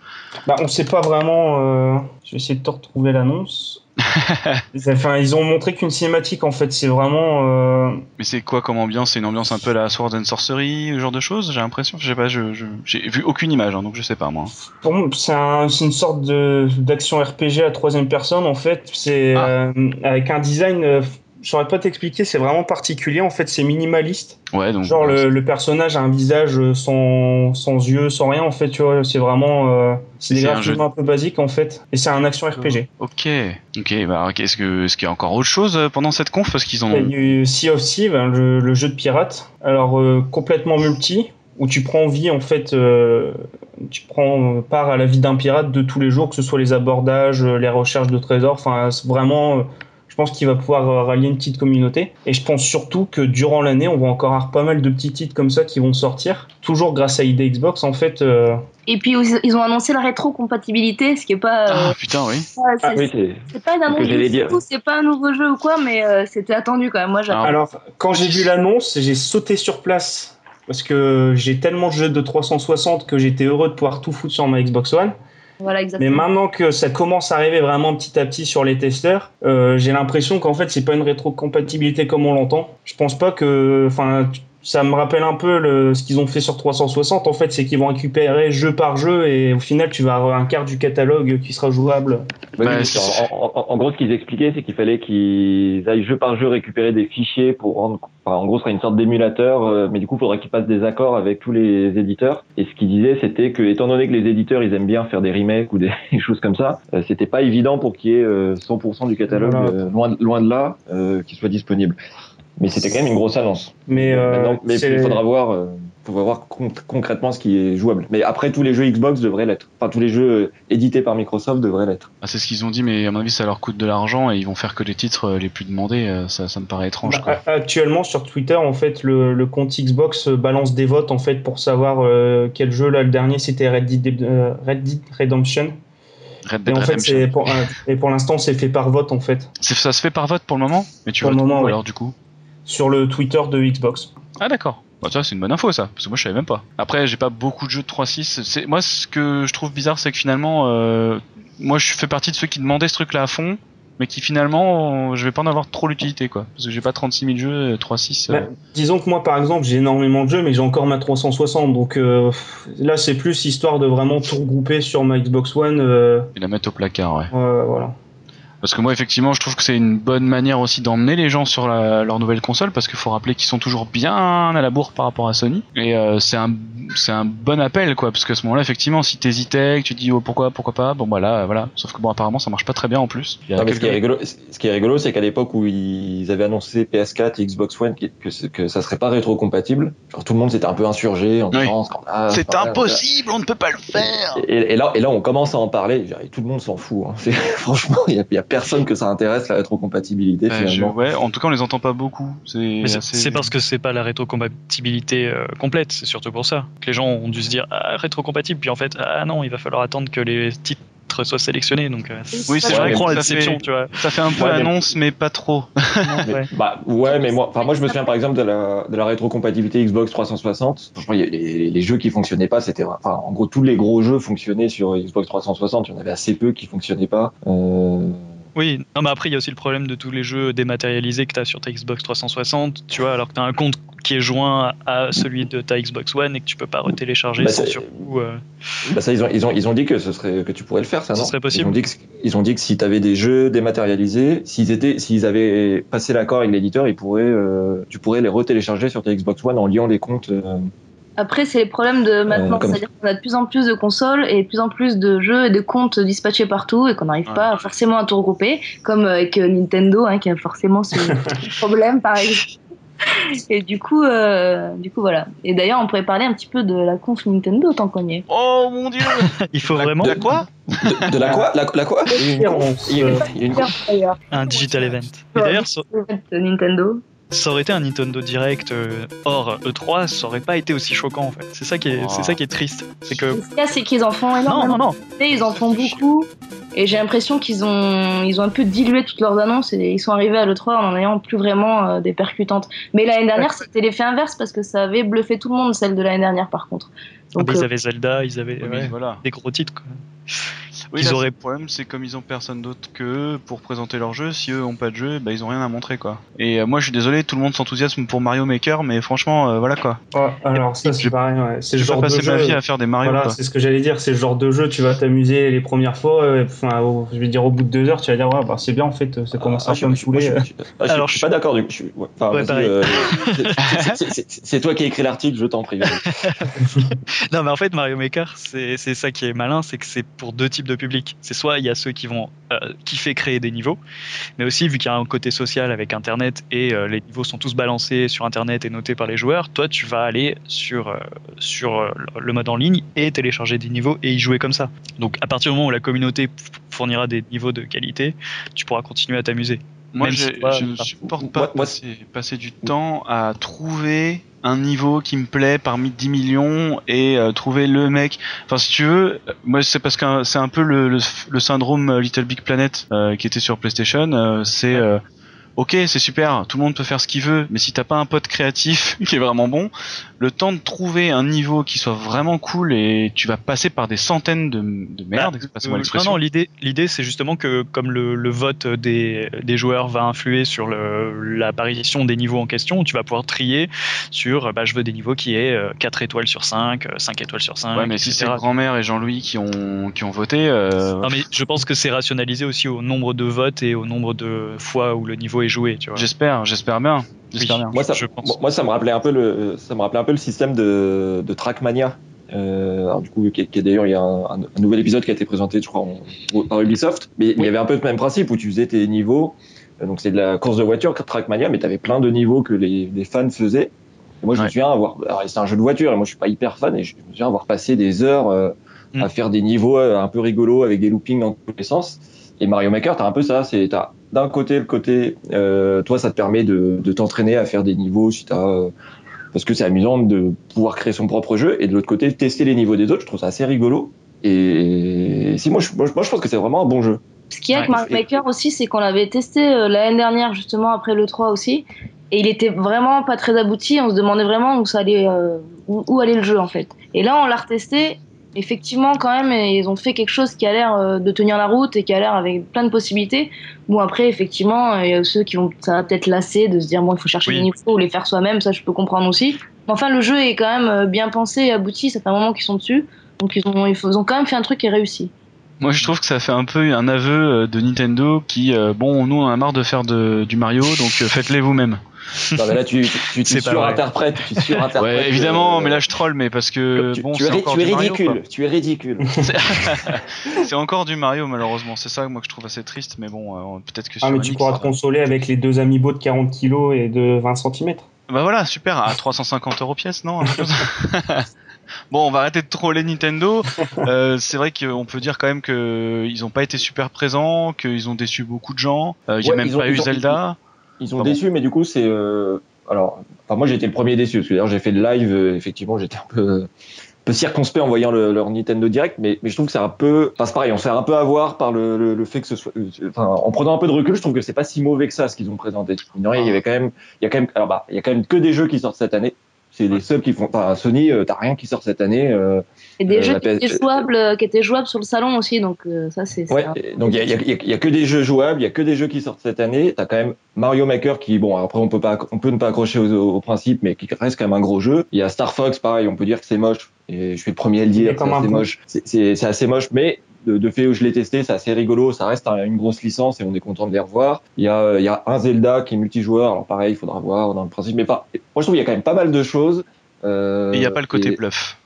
Bah, on sait pas vraiment. euh, Je vais essayer de te retrouver l'annonce. *laughs* enfin, ils ont montré qu'une cinématique, en fait, c'est vraiment. euh, Mais c'est quoi comme ambiance? C'est une ambiance un peu la Sword and Sorcery, ce genre de choses J'ai l'impression, je sais pas, je, j'ai vu aucune image, hein, donc je sais pas moi. Pour moi, c'est un- c'est une sorte de d'action RPG à troisième personne, en fait. C'est Ah. euh, avec un design. Je saurais pas t'expliquer, c'est vraiment particulier. En fait, c'est minimaliste. Ouais, donc. Genre, le, le personnage a un visage sans, sans yeux, sans rien, en fait, tu vois. C'est vraiment. euh, c'est des un graphismes jeu. un peu basiques, en fait. Et c'est un action RPG. Ok, ok. Bah, alors, est-ce qu'il y a encore autre chose euh, pendant cette conf Parce qu'ils en Il y a ont. eu Sea of Thieves, hein, le, le jeu de pirate. Alors euh, complètement multi, où tu prends vie en fait, euh, tu prends part à la vie d'un pirate de tous les jours, que ce soit les abordages, les recherches de trésors. Enfin, c'est vraiment, euh, je pense qu'il va pouvoir euh, rallier une petite communauté. Et je pense surtout que durant l'année, on va encore avoir pas mal de petits titres comme ça qui vont sortir, toujours grâce à ID Xbox en fait. euh, Et puis, ils ont annoncé la rétrocompatibilité, ce qui est pas. euh, Ah putain, oui. c'est Ah oui, c'est. pas une annonce c'est pas un nouveau jeu ou quoi, mais euh, c'était attendu quand même. Moi, Alors, quand j'ai vu l'annonce, j'ai sauté sur place parce que j'ai tellement de jeux de 360 que j'étais heureux de pouvoir tout foutre sur ma Xbox One. Voilà, Mais exactement. maintenant que ça commence à arriver vraiment petit à petit sur les testeurs, euh, j'ai l'impression qu'en fait, c'est pas une rétrocompatibilité comme on l'entend. Je pense pas que. Enfin, ça me rappelle un peu le, ce qu'ils ont fait sur 360. En fait, c'est qu'ils vont récupérer jeu par jeu et au final, tu vas avoir un quart du catalogue qui sera jouable. Bah, Bah, en, en- en gros, ce qu'ils expliquaient, c'est qu'il fallait qu'ils aillent jeu par jeu récupérer des fichiers pour rendre. Enfin, en gros, ce serait une sorte d'émulateur, euh, mais du coup, il faudrait qu'ils passent des accords avec tous les éditeurs. Et ce qu'ils disaient, c'était que, étant donné que les éditeurs, ils aiment bien faire des remakes ou des *laughs* choses comme ça, euh, c'était pas évident pour qu'il y ait euh, 100% du catalogue Voilà. euh, loin, de- loin de là euh, qui soit disponible. Mais c'était quand même une grosse annonce. Mais, euh, mais c'est- il faudra voir, euh, faudra voir con- concrètement ce qui est jouable. Mais après, tous les jeux Xbox devraient l'être. Enfin, tous les jeux euh, édités par Microsoft devraient l'être. ah, c'est ce qu'ils ont dit, mais à mon avis, ça leur coûte de l'argent et ils vont faire que les titres euh, les plus demandés. euh, Ça, ça me paraît étrange. quoi. Actuellement sur Twitter en fait le, le compte Xbox euh, balance des votes en fait pour savoir euh, quel jeu là le dernier c'était Red Dead, euh, Red Dead Redemption Red et Dead en fait Redemption. pour, euh, et pour l'instant c'est fait par vote en fait Ça se fait par vote pour le moment? Mais tu Pour votes le moment, où, alors du coup? Sur le Twitter de Xbox. Ah d'accord. Bah, ça c'est une bonne info ça, parce que moi je savais même pas. Après j'ai pas beaucoup de jeux de 3.6. C'est moi ce que je trouve bizarre c'est que finalement euh, moi je fais partie de ceux qui demandaient ce truc là à fond, mais qui finalement euh, je vais pas en avoir trop l'utilité quoi, parce que j'ai pas 36 000 jeux euh, 3.6. euh, Bah, disons que moi par exemple j'ai énormément de jeux mais j'ai encore ma 360 donc euh, là c'est plus histoire de vraiment tout regrouper sur ma Xbox One. euh, et la mettre au placard ouais. euh, voilà. Parce que moi effectivement je trouve que c'est une bonne manière aussi d'emmener les gens sur la- leur nouvelle console, parce qu'il faut rappeler qu'ils sont toujours bien à la bourre par rapport à Sony. Et euh, c'est un c'est un bon appel quoi, parce qu'à ce moment-là, effectivement, si t'hésitais, que tu dis oh, pourquoi, pourquoi pas, bon bah là, voilà. Sauf que bon, apparemment, ça marche pas très bien en plus. Il y a Non, mais ce qui est rigolo, ce qui est rigolo, c'est qu'à l'époque où ils avaient annoncé PS4 et Xbox One que, que ça serait pas rétro-compatible, genre tout le monde s'était un peu insurgé en Oui. disant scandale, C'est impossible, on ne peut pas le faire. Et, et là, et là, on commence à en parler. tout le monde s'en fout. hein. *laughs* Franchement, il y, a- y a personne que ça intéresse la rétrocompatibilité Euh, je- finalement. ouais, en tout cas, on les entend pas beaucoup. C'est Mais assez- parce que c'est pas la rétrocompatibilité euh, complète, c'est surtout pour ça. Que les gens ont dû se dire ah, rétrocompatible, puis en fait, ah non, il va falloir attendre que les titres soient sélectionnés. Donc, euh, Oui, c'est vrai mais la ça déception, fait, tu vois. ça fait un peu Ouais, mais- annonce, mais pas trop. *laughs* Mais- Ouais. Bah ouais, mais moi, enfin moi je me souviens par exemple de la de la rétrocompatibilité Xbox 360. Franchement, a les, les jeux qui fonctionnaient pas, c'était enfin en gros tous les gros jeux fonctionnaient sur Xbox 360. Il y en avait assez peu qui fonctionnaient pas. Euh, Oui, non, mais après, il y a aussi le problème de tous les jeux dématérialisés que tu as sur ta Xbox 360, tu vois, alors que tu as un compte qui est joint à celui de ta Xbox One et que tu peux pas retélécharger Bah, sans surcoût. euh, Bah ça ils ont ils ont ils ont dit que ce serait que tu pourrais le faire ça Ce non serait possible. Ils ont dit que ils ont dit que si tu avais des jeux dématérialisés, s'ils étaient s'ils avaient passé l'accord avec l'éditeur, ils pourraient euh, tu pourrais les retélécharger sur ta Xbox One en liant les comptes. euh, Après, c'est les problèmes de maintenant. Euh, comme- C'est-à-dire qu'on a de plus en plus de consoles et de plus en plus de jeux et de comptes dispatchés partout et qu'on n'arrive Ouais. pas forcément à tout regrouper, comme avec euh, Nintendo, hein, qui a forcément ce *laughs* problème, par exemple. Et du coup, euh, du coup, voilà. Et d'ailleurs, on pourrait parler un petit peu de la conf Nintendo tant qu'on y est. Oh mon dieu Il faut vraiment La quoi de, de la quoi? La, la quoi? Il y a une- une- euh, une- D'ailleurs, un digital event. Et d'ailleurs, de Nintendo. Ça aurait été un Nintendo Direct euh, hors E3, ça aurait pas été aussi choquant en fait. C'est ça qui est, Oh. c'est ça qui est triste. C'est que Ce qu'il y a, c'est qu'ils en font non, énormément. non, non. Ils en font beaucoup. Et j'ai l'impression qu'ils ont, ils ont un peu dilué toutes leurs annonces et ils sont arrivés à l'E3 en en ayant plus vraiment euh, des percutantes. Mais l'année dernière, c'était l'effet inverse parce que ça avait bluffé tout le monde, celle de l'année dernière par contre. Donc, Ah, ils euh, avaient Zelda, ils avaient Oui, ouais, voilà. des gros titres. Quoi. Oui, Ils là, auraient- Le problème, c'est comme ils ont personne d'autre que eux pour présenter leur jeu. Si eux ont pas de jeu, bah ils ont rien à montrer quoi. Et euh, moi, je suis désolé, tout le monde s'enthousiasme pour Mario Maker, mais franchement, euh, voilà quoi. alors ça c'est pareil, ouais. c'est Je le vais genre pas de passer ma jeu. vie à faire des Mario Voilà, c'est ce que j'allais dire, c'est le genre de jeu, tu vas t'amuser les premières fois, euh, enfin, au- je vais dire au bout de deux heures, tu vas dire, ouais, bah c'est bien en fait, ça commence Ah, à me saouler. ah, Alors, je suis pas d'accord. du- je suis- ouais, enfin, Ouais, vas-y, pareil. euh, *laughs* c'est- toi qui as écrit l'article, je t'en prie. *laughs* Non, mais en fait, Mario Maker, c'est c'est ça qui est malin, c'est que c'est pour deux types de C'est soit il y a ceux qui vont euh, kiffer créer des niveaux, mais aussi vu qu'il y a un côté social avec Internet et euh, les niveaux sont tous balancés sur Internet et notés par les joueurs, toi tu vas aller sur, euh, sur euh, le mode en ligne et télécharger des niveaux et y jouer comme ça. Donc à partir du moment où la communauté fournira des niveaux de qualité, tu pourras continuer à t'amuser. Moi, je, je ne supporte pas moi- moi, passer, passer du temps à trouver un niveau qui me plaît parmi 10 millions et euh, trouver le mec. Enfin, si tu veux, euh, moi, c'est parce que c'est un peu le, le, le syndrome euh, Little Big Planet euh, qui était sur PlayStation. euh, c'est euh, ok, c'est super, tout le monde peut faire ce qu'il veut, mais si t'as pas un pote créatif *laughs* qui est vraiment bon, le temps de trouver un niveau qui soit vraiment cool et tu vas passer par des centaines de, de Bah, passez-moi Euh. Non, non, l'idée, l'idée, c'est justement que comme le, le vote des, des joueurs va influer sur l'apparition des niveaux en question, tu vas pouvoir trier sur, bah, je veux des niveaux qui aient euh, 4 étoiles sur 5, euh, 5 étoiles sur 5. Ouais, mais si c'est grand-mère et Jean-Louis qui ont qui ont voté, euh, Non, mais je pense que c'est rationalisé aussi au nombre de votes et au nombre de fois où le niveau est tu vois. j'espère, j'espère bien, j'espère Oui. bien. Moi, ça, Je pense. moi, moi, ça me rappelait un peu le, ça me rappelait un peu le système de, de Trackmania. Euh, alors du coup, qui, est- qui d'ailleurs, il y a un, un- un nouvel épisode qui a été présenté, je crois, en- par Ubisoft. Mais, il y avait un peu le même principe où tu faisais tes niveaux. Euh, Donc c'est de la course de voiture, Trackmania, mais tu avais plein de niveaux que les, les fans faisaient. Et moi, je me souviens avoir. Alors, c'est un jeu de voiture, et moi, je suis pas hyper fan, et je me souviens avoir passé des heures euh, Mm. à faire des niveaux euh, un peu rigolos avec des loopings dans tous les sens. Et Mario Maker, t'as un peu ça. C'est t'as d'un côté le côté, euh, toi, ça te permet de, de t'entraîner à faire des niveaux si t'as, euh, parce que c'est amusant de pouvoir créer son propre jeu. Et de l'autre côté, tester les niveaux des autres. Je trouve ça assez rigolo. Et si moi, je, moi, je- moi, je pense que c'est vraiment un bon jeu. Ce qu'il y a avec Ouais. Mario Maker aussi, c'est qu'on l'avait testé euh, l'année dernière, justement après le 3 aussi. Et il était vraiment pas très abouti. On se demandait vraiment où ça allait, euh, où, où allait le jeu en fait. Et là, on l'a retesté. Effectivement, quand même, ils ont fait quelque chose qui a l'air euh, de tenir la route et qui a l'air avec plein de possibilités. Bon, après, effectivement, il y a ceux qui vont, ça va peut-être lasser de se dire, bon, il faut chercher Oui. des niveaux ou les faire soi-même. Ça, je peux comprendre aussi. Mais enfin, le jeu est quand même euh, bien pensé et abouti. Ça fait un moment qu'ils sont dessus. Donc, ils ont, ils ont quand même fait un truc qui est réussi. Moi, je trouve que ça fait un peu un aveu euh, de Nintendo qui, euh, bon, nous, on a marre de faire de, du Mario, donc euh, faites-les vous-même. Non, mais là, tu, tu, tu, surinterprètes. Tu surinterprètes, Ouais, évidemment, euh, mais là je troll, mais parce que tu, bon, tu c'est es, ri- encore tu es du Mario, ridicule. tu es ridicule. *laughs* *laughs* C'est encore du Mario malheureusement. C'est ça moi que je trouve assez triste, mais bon, euh, peut-être que sur Ah, mais tu pourras te consoler avec les deux amiibo de 40 kg et de 20 cm. Bah voilà, super, à 350 euros pièce, non *laughs* Bon, on va arrêter de troller Nintendo. Euh, c'est vrai qu'on peut dire quand même que ils ont pas été super présents, qu'ils ont déçu beaucoup de gens. Euh, Il y a même ont- pas eu Zelda. Ils ont déçu, mais du coup, c'est. euh, alors, enfin, moi, j'ai été le premier déçu. Parce que d'ailleurs, j'ai fait le live. euh, effectivement, j'étais un peu, un peu circonspect en voyant le- leur Nintendo Direct, mais, mais je trouve que c'est un peu. Enfin, c'est pareil, on se fait un peu avoir par le, le, le fait que ce soit. euh, Enfin, en prenant un peu de recul, je trouve que c'est pas si mauvais que ça ce qu'ils ont présenté. Mine de rien, il y avait quand même. Il y a quand même. Alors, bah, il y a quand même que des jeux qui sortent cette année. C'est les seuls qui font. Enfin, Sony, euh, t'as rien qui sort cette année. euh, Et des Euh, jeux qui étaient, jouables, euh, qui étaient jouables sur le salon aussi, donc euh, ça c'est. Ouais, un- donc il y a, il y y a- que des jeux jouables, il y a que des jeux qui sortent cette année. T'as quand même Mario Maker qui, bon, après on peut pas, on peut ne pas accrocher au, au principe, mais qui reste quand même un gros jeu. Il y a Star Fox, pareil, on peut dire que c'est moche, et je suis le premier à le dire, c'est assez moche. C'est assez moche, mais de, de fait où je l'ai testé, c'est assez rigolo. Ça reste un- une grosse licence et on est content de les revoir. Il y a, euh, il y a un Zelda qui est multijoueur, alors pareil, il faudra voir dans le principe, mais pas. Moi je trouve qu'il y a quand même pas mal de choses. Euh, Et il n'y a pas le côté et- bluff.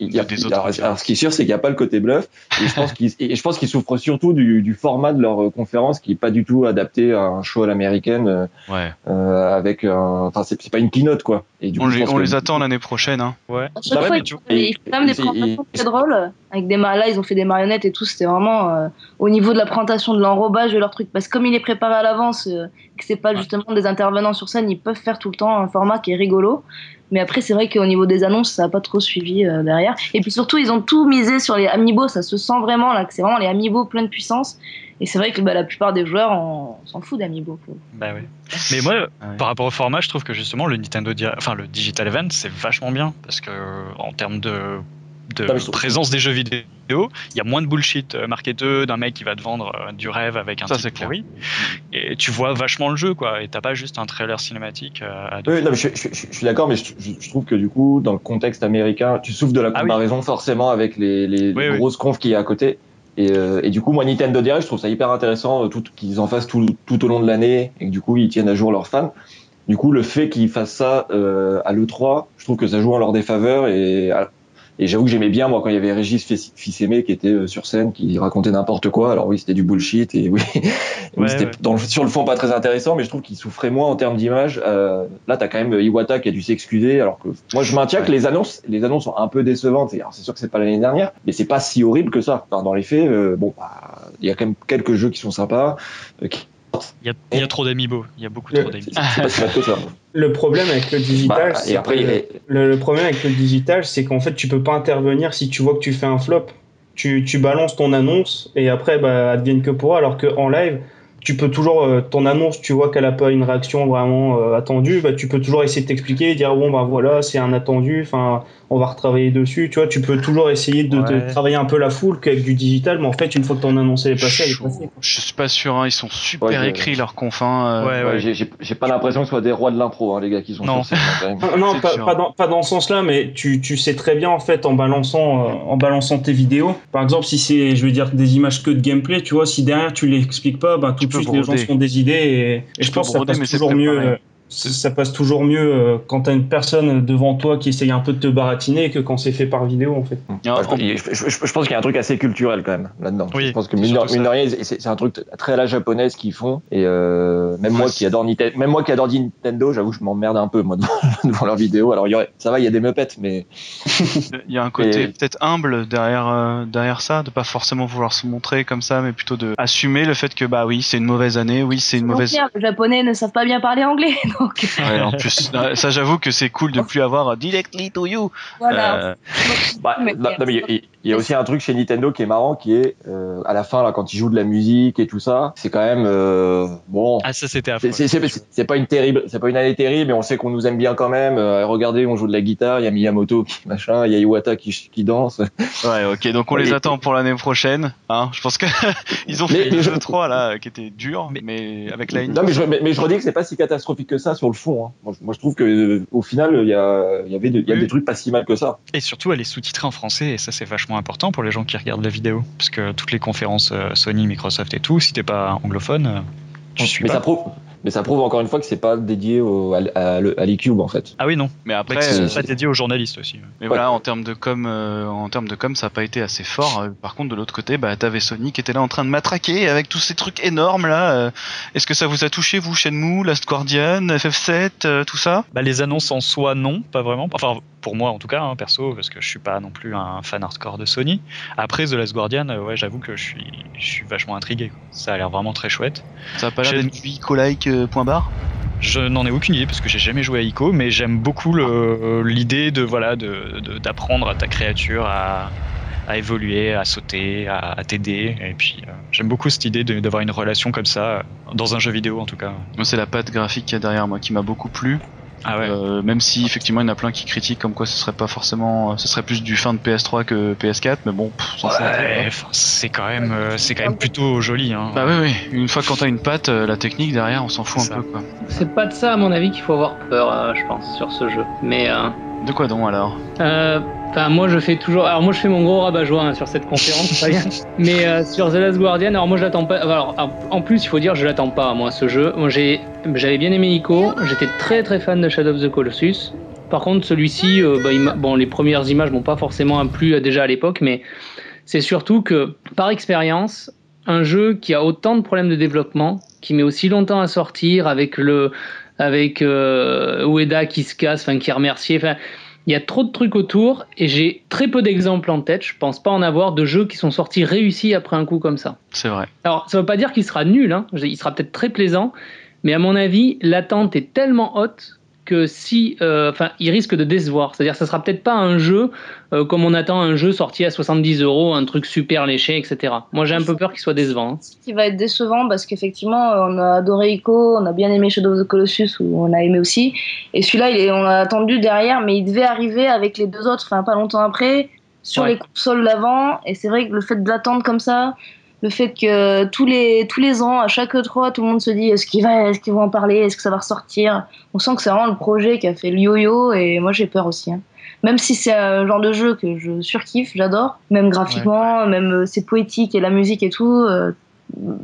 il y a, des autres alors, alors, ce qui est sûr, c'est qu'il n'y a pas le côté bluff. Et je pense qu'ils et je pense qu'ils souffrent surtout du, du format de leur euh, conférence qui est pas du tout adapté à un show à l'américaine euh, Ouais. euh, avec un. Enfin, c'est c'est pas une keynote quoi. Et du On, coup, les, pense on que- les attend l'année prochaine. Hein. Ouais. À chaque Bah fois, ouais, ils, mais tu- font- ils font quand même des présentations très drôles. Avec des là, ils ont fait des marionnettes et tout. C'était vraiment euh, au niveau de la présentation, de l'enrobage de leur truc. Parce que comme il est préparé à l'avance, euh, que c'est pas justement des intervenants sur scène, ils peuvent faire tout le temps un format qui est rigolo. Mais après, c'est vrai qu'au niveau des annonces, ça a pas trop suivi euh, derrière. Et puis surtout, ils ont tout misé sur les amiibo. Ça se sent vraiment là que c'est vraiment les amiibo plein de puissance. Et c'est vrai que bah, la plupart des joueurs, on, on s'en fout d'amiibo. Bah ouais. Mais moi, Ouais. par rapport au format, je trouve que justement le Nintendo, Di- enfin le Digital Event, c'est vachement bien parce que en termes de, Ah, présence des jeux vidéo, il y a moins de bullshit euh, marketeux d'un mec qui va te vendre euh, du rêve avec un Ça, c'est pourri. Et tu vois vachement le jeu, quoi. Et t'as pas juste un trailer cinématique euh, à deux Oui, non, mais je, je- je- je suis d'accord, mais je, je- je trouve que du coup, dans le contexte américain, tu souffres de la Ah oui. comparaison forcément avec les, les, Oui, les oui. grosses confs qu'il y a à côté. Et, euh, et du coup, moi, Nintendo Direct, je trouve ça hyper intéressant euh, qu'ils en fassent tout, tout au long de l'année et que du coup, ils tiennent à jour leurs fans. Du coup, le fait qu'ils fassent ça euh, à l'E3, je trouve que ça joue en leur défaveur et, et j'avoue que j'aimais bien, moi, quand il y avait Régis Fils- Fils-Aimé qui était euh, sur scène, qui racontait n'importe quoi. Alors oui, c'était du bullshit et oui, Ouais, *laughs* c'était ouais. dans le- sur le fond pas très intéressant, mais je trouve qu'il souffrait moins en termes d'image. Euh, là, t'as quand même Iwata qui a dû s'excuser, alors que moi, je maintiens que les annonces, les annonces sont un peu décevantes. Et alors, C'est sûr que c'est pas l'année dernière, mais c'est pas si horrible que ça. Enfin, dans les faits, euh, bon, bah, il y a quand même quelques jeux qui sont sympas. euh, qui- Il y a, il y a trop d'amiibo. Il y a beaucoup Le- trop d'amiibo. *laughs* Le problème avec le digital, Bah, et après, est- le, le problème avec le digital, c'est qu'en fait, tu peux pas intervenir si tu vois que tu fais un flop. Tu, tu balances ton annonce et après, bah, advienne que pourra. Alors qu'en live, tu peux toujours, euh, ton annonce, tu vois qu'elle a pas une réaction vraiment euh, attendue, bah, tu peux toujours essayer de t'expliquer, dire bon, bah voilà, c'est un attendu, enfin, on va retravailler dessus. Tu vois, tu peux toujours essayer de, travailler un peu la foule qu'avec du digital, mais en fait, une fois que ton annonce est passée, elle est Je, passée. je suis pas sûr, hein, ils sont super Ouais, écrits leurs confins. euh, Ouais, Ouais, j'ai- pas l'impression que ce soit des rois de l'impro, hein, les gars qui sont Non. sur scène, quand même. *laughs* Non, pas, dans, pas dans ce sens-là, mais tu, tu sais très bien en fait en balançant, euh, en balançant tes vidéos. Par exemple, si c'est, je veux dire, des images que de gameplay, tu vois, si derrière tu l'expliques pas, ben, tout de suite les gens broder. se font des idées et, je peux pense que ça broder, passe toujours mieux. Ça ça passe toujours mieux euh, quand t'as une personne devant toi qui essaye un peu de te baratiner que quand c'est fait par vidéo en fait. Ouais, je, je- je- je pense qu'il y a un truc assez culturel quand même là-dedans. Oui, je pense que c'est mine de- rien, c'est un truc très à la japonaise qu'ils font. Et euh, même Ouais, moi qui adore Nintendo, même moi qui adore Nintendo, j'avoue, je m'emmerde un peu moi *laughs* devant, devant leurs vidéos. Alors il y aurait, ça va, il y a des meupettes, mais Il y a un côté Et- peut-être humble derrière euh, derrière ça, de pas forcément vouloir se montrer comme ça, mais plutôt de assumer le fait que bah oui, c'est une mauvaise année, oui, c'est une mauvaise. Les Japonais ne savent pas bien parler anglais, *laughs* donc Ouais, en plus, *laughs* euh, ça j'avoue que c'est cool de plus avoir directly to you. voilà. Euh, Bah, Mais- *laughs* non, non, mais il y a- il y, a aussi un truc chez Nintendo qui est marrant, qui est euh, à la fin là quand ils jouent de la musique et tout ça, c'est quand même euh, bon. Ah, ça c'était. C'est- pas une terrible, c'est pas une année terrible, mais on sait qu'on nous aime bien quand même. Euh, regardez, on joue de la guitare, il y a Miyamoto qui machin, il y a Iwata qui, qui danse. Ouais, ok, donc on les Et- attend pour l'année prochaine. Hein, je pense que *laughs* ils ont fait mais le je- 3 là, qui était dur, mais, avec la Non, mais je, mais, mais je redis que c'est pas si catastrophique que ça sur le fond. hein. Moi, je- moi, je trouve que euh, au final, il y a, il y avait de- y a Oui. des trucs pas si mal que ça. Et surtout, elle est sous-titrée en français, et ça, c'est vachement important pour les gens qui regardent la vidéo. Parce que toutes les conférences euh, Sony, Microsoft et tout, si t'es pas anglophone, euh, tu suis mais pas. ça prouve, Mais ça prouve encore une fois que c'est pas dédié au, à, à, à l'e-cube en fait. Ah oui, non. Mais après, c'est pas dédié aux journalistes aussi. mais voilà, en termes de com, euh, en termes de com, ça a pas été assez fort. Euh, Par contre, de l'autre côté, bah, t'avais Sony qui était là en train de matraquer avec tous ces trucs énormes là. Euh, Est-ce que ça vous a touché, vous, Shenmue, Last Guardian, FF7, euh, tout ça? Bah, les annonces en soi, non, pas vraiment. Enfin, pour moi en tout cas, hein, perso, parce que je suis pas non plus un fan hardcore de Sony. Après, The Last Guardian, euh, ouais, j'avoue que je suis, je suis vachement intrigué. quoi. Ça a l'air vraiment très chouette. Ça a pas l'air d'être du Ico-like euh, point barre? Je n'en ai aucune idée parce que j'ai jamais joué à Ico, mais j'aime beaucoup l'idée de voilà de- de- d'apprendre à ta créature à, à évoluer, à sauter, à, à t'aider. Et puis euh, j'aime beaucoup cette idée d'avoir une relation comme ça dans un jeu vidéo en tout cas. C'est la patte graphique qu'il y a derrière moi qui m'a beaucoup plu. Ah ouais. Euh, même si effectivement il y en a plein qui critiquent comme quoi ce serait pas forcément, ce serait plus du fin de PS3 que PS4, mais bon, pff, ça, c'est- Ouais, enfin, c'est quand même euh, c'est quand même plutôt joli. Hein. Bah oui, oui. Une fois quand t'as une patte, euh, la technique derrière, on s'en fout un ça. peu quoi. C'est pas de ça, à mon avis, qu'il faut avoir peur, euh, je pense, sur ce jeu. Mais, euh, De quoi donc alors euh, moi, je fais toujours. Alors, moi, je fais mon gros rabat-joie hein, sur cette conférence, très *laughs* bien. Mais euh, sur The Last Guardian, alors moi, je l'attends pas. Alors, en plus, il faut dire, je l'attends pas, moi, ce jeu. Moi, j'ai, j'avais bien aimé Ico. J'étais très, très fan de Shadow of the Colossus. Par contre, celui-ci, euh, bah, il bon, les premières images m'ont pas forcément plu euh, déjà à l'époque, mais c'est surtout que, par expérience, un jeu qui a autant de problèmes de développement, qui met aussi longtemps à sortir, avec le, avec euh, Ueda qui se casse, enfin qui est remercié, enfin il y a trop de trucs autour et j'ai très peu d'exemples en tête. Je pense pas en avoir de jeux qui sont sortis réussis après un coup comme ça. C'est vrai. Alors ça veut pas dire qu'il sera nul, hein. il sera peut-être très plaisant, mais à mon avis l'attente est tellement haute que si, euh, enfin, il risque de décevoir. C'est-à-dire, ça sera peut-être pas un jeu euh, comme on attend un jeu sorti à 70 euros, un truc super léché, etc. Moi, j'ai un peu peur qu'il soit décevant. hein. Ce qui va être décevant parce qu'effectivement, on a adoré Ico, on a bien aimé Shadow of the Colossus où on a aimé aussi. Et celui-là, on l'a attendu derrière, mais il devait arriver avec les deux autres, enfin pas longtemps après, sur Ouais. les consoles d'avant. Et c'est vrai que le fait de l'attendre comme ça, le fait que tous les, tous les ans, à chaque E3, tout le monde se dit est-ce qu'ils va, est-ce qu'ils vont en parler, est-ce que ça va ressortir? On sent que c'est vraiment le projet qui a fait le yo-yo et moi j'ai peur aussi. hein. Même si c'est un genre de jeu que je surkiffe, j'adore, même graphiquement, même euh, c'est poétique et la musique et tout. euh,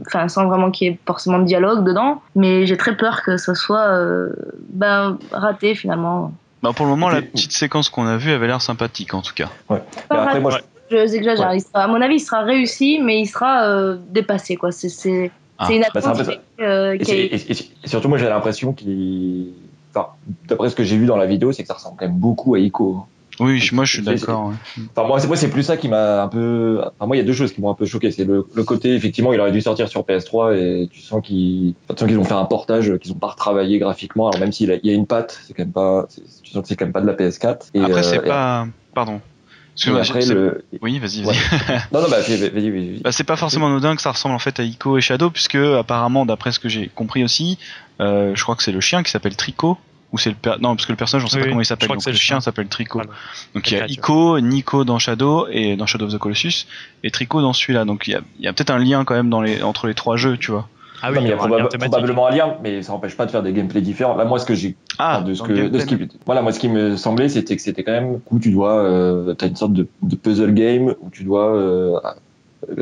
Enfin, sans vraiment qu'il y ait forcément de dialogue dedans, mais j'ai très peur que ça soit euh, ben, raté finalement. Bah pour le moment, la petite séquence qu'on a vue avait l'air sympathique en tout cas. Après, moi, je exagère. Il sera- à mon avis, il sera réussi, mais il sera euh, dépassé. quoi. C'est c'est- Ah, c'est une bah, c'est un attente euh, Et, qui c'est- a- et- et- et surtout, moi, j'ai l'impression qu'il. Enfin, d'après ce que j'ai vu dans la vidéo, c'est que ça ressemble quand même beaucoup à Ico. Oui, je- moi je suis C'est- d'accord. ouais. Enfin, moi, c'est, moi, c'est plus ça qui m'a un peu. Enfin, moi, il y a deux choses qui m'ont un peu choqué. C'est le, le côté, effectivement, il aurait dû sortir sur PS3 et tu sens qu'ils, enfin, tu sens qu'ils ont fait un portage, qu'ils ont pas retravaillé graphiquement. Alors, même s'il a- il y a une patte, c'est quand même pas. c'est- tu sens que c'est quand même pas de la PS4. Et, Après, euh, c'est et- pas. Pardon. Après, le... Oui, vas-y, vas-y. Ouais. *laughs* Non, non, bah, vas-y, vas-y. Bah, c'est pas forcément anodin que ça ressemble en fait à Ico et Shadow, puisque apparemment, d'après ce que j'ai compris aussi, euh, je crois que c'est le chien qui s'appelle Tricot. Ou c'est le per- non parce que le personnage on sait Oui, pas comment il je s'appelle crois que donc c'est le le chien s'appelle Tricot Voilà. donc il y a créature. Ico Nico dans Shadow et dans Shadow of the Colossus et Tricot dans celui-là donc il y a, il y a peut-être un lien quand même dans les entre les trois jeux tu vois Ah Non, mais il y a un probablement un lien, mais ça n'empêche pas de faire des gameplays différents. Là, moi, ce que j'ai ah Enfin, de ce que, de ce qui, voilà, moi, ce qui me semblait, c'était que c'était quand même où tu dois, euh, t'as une sorte de, de puzzle game où tu dois, euh,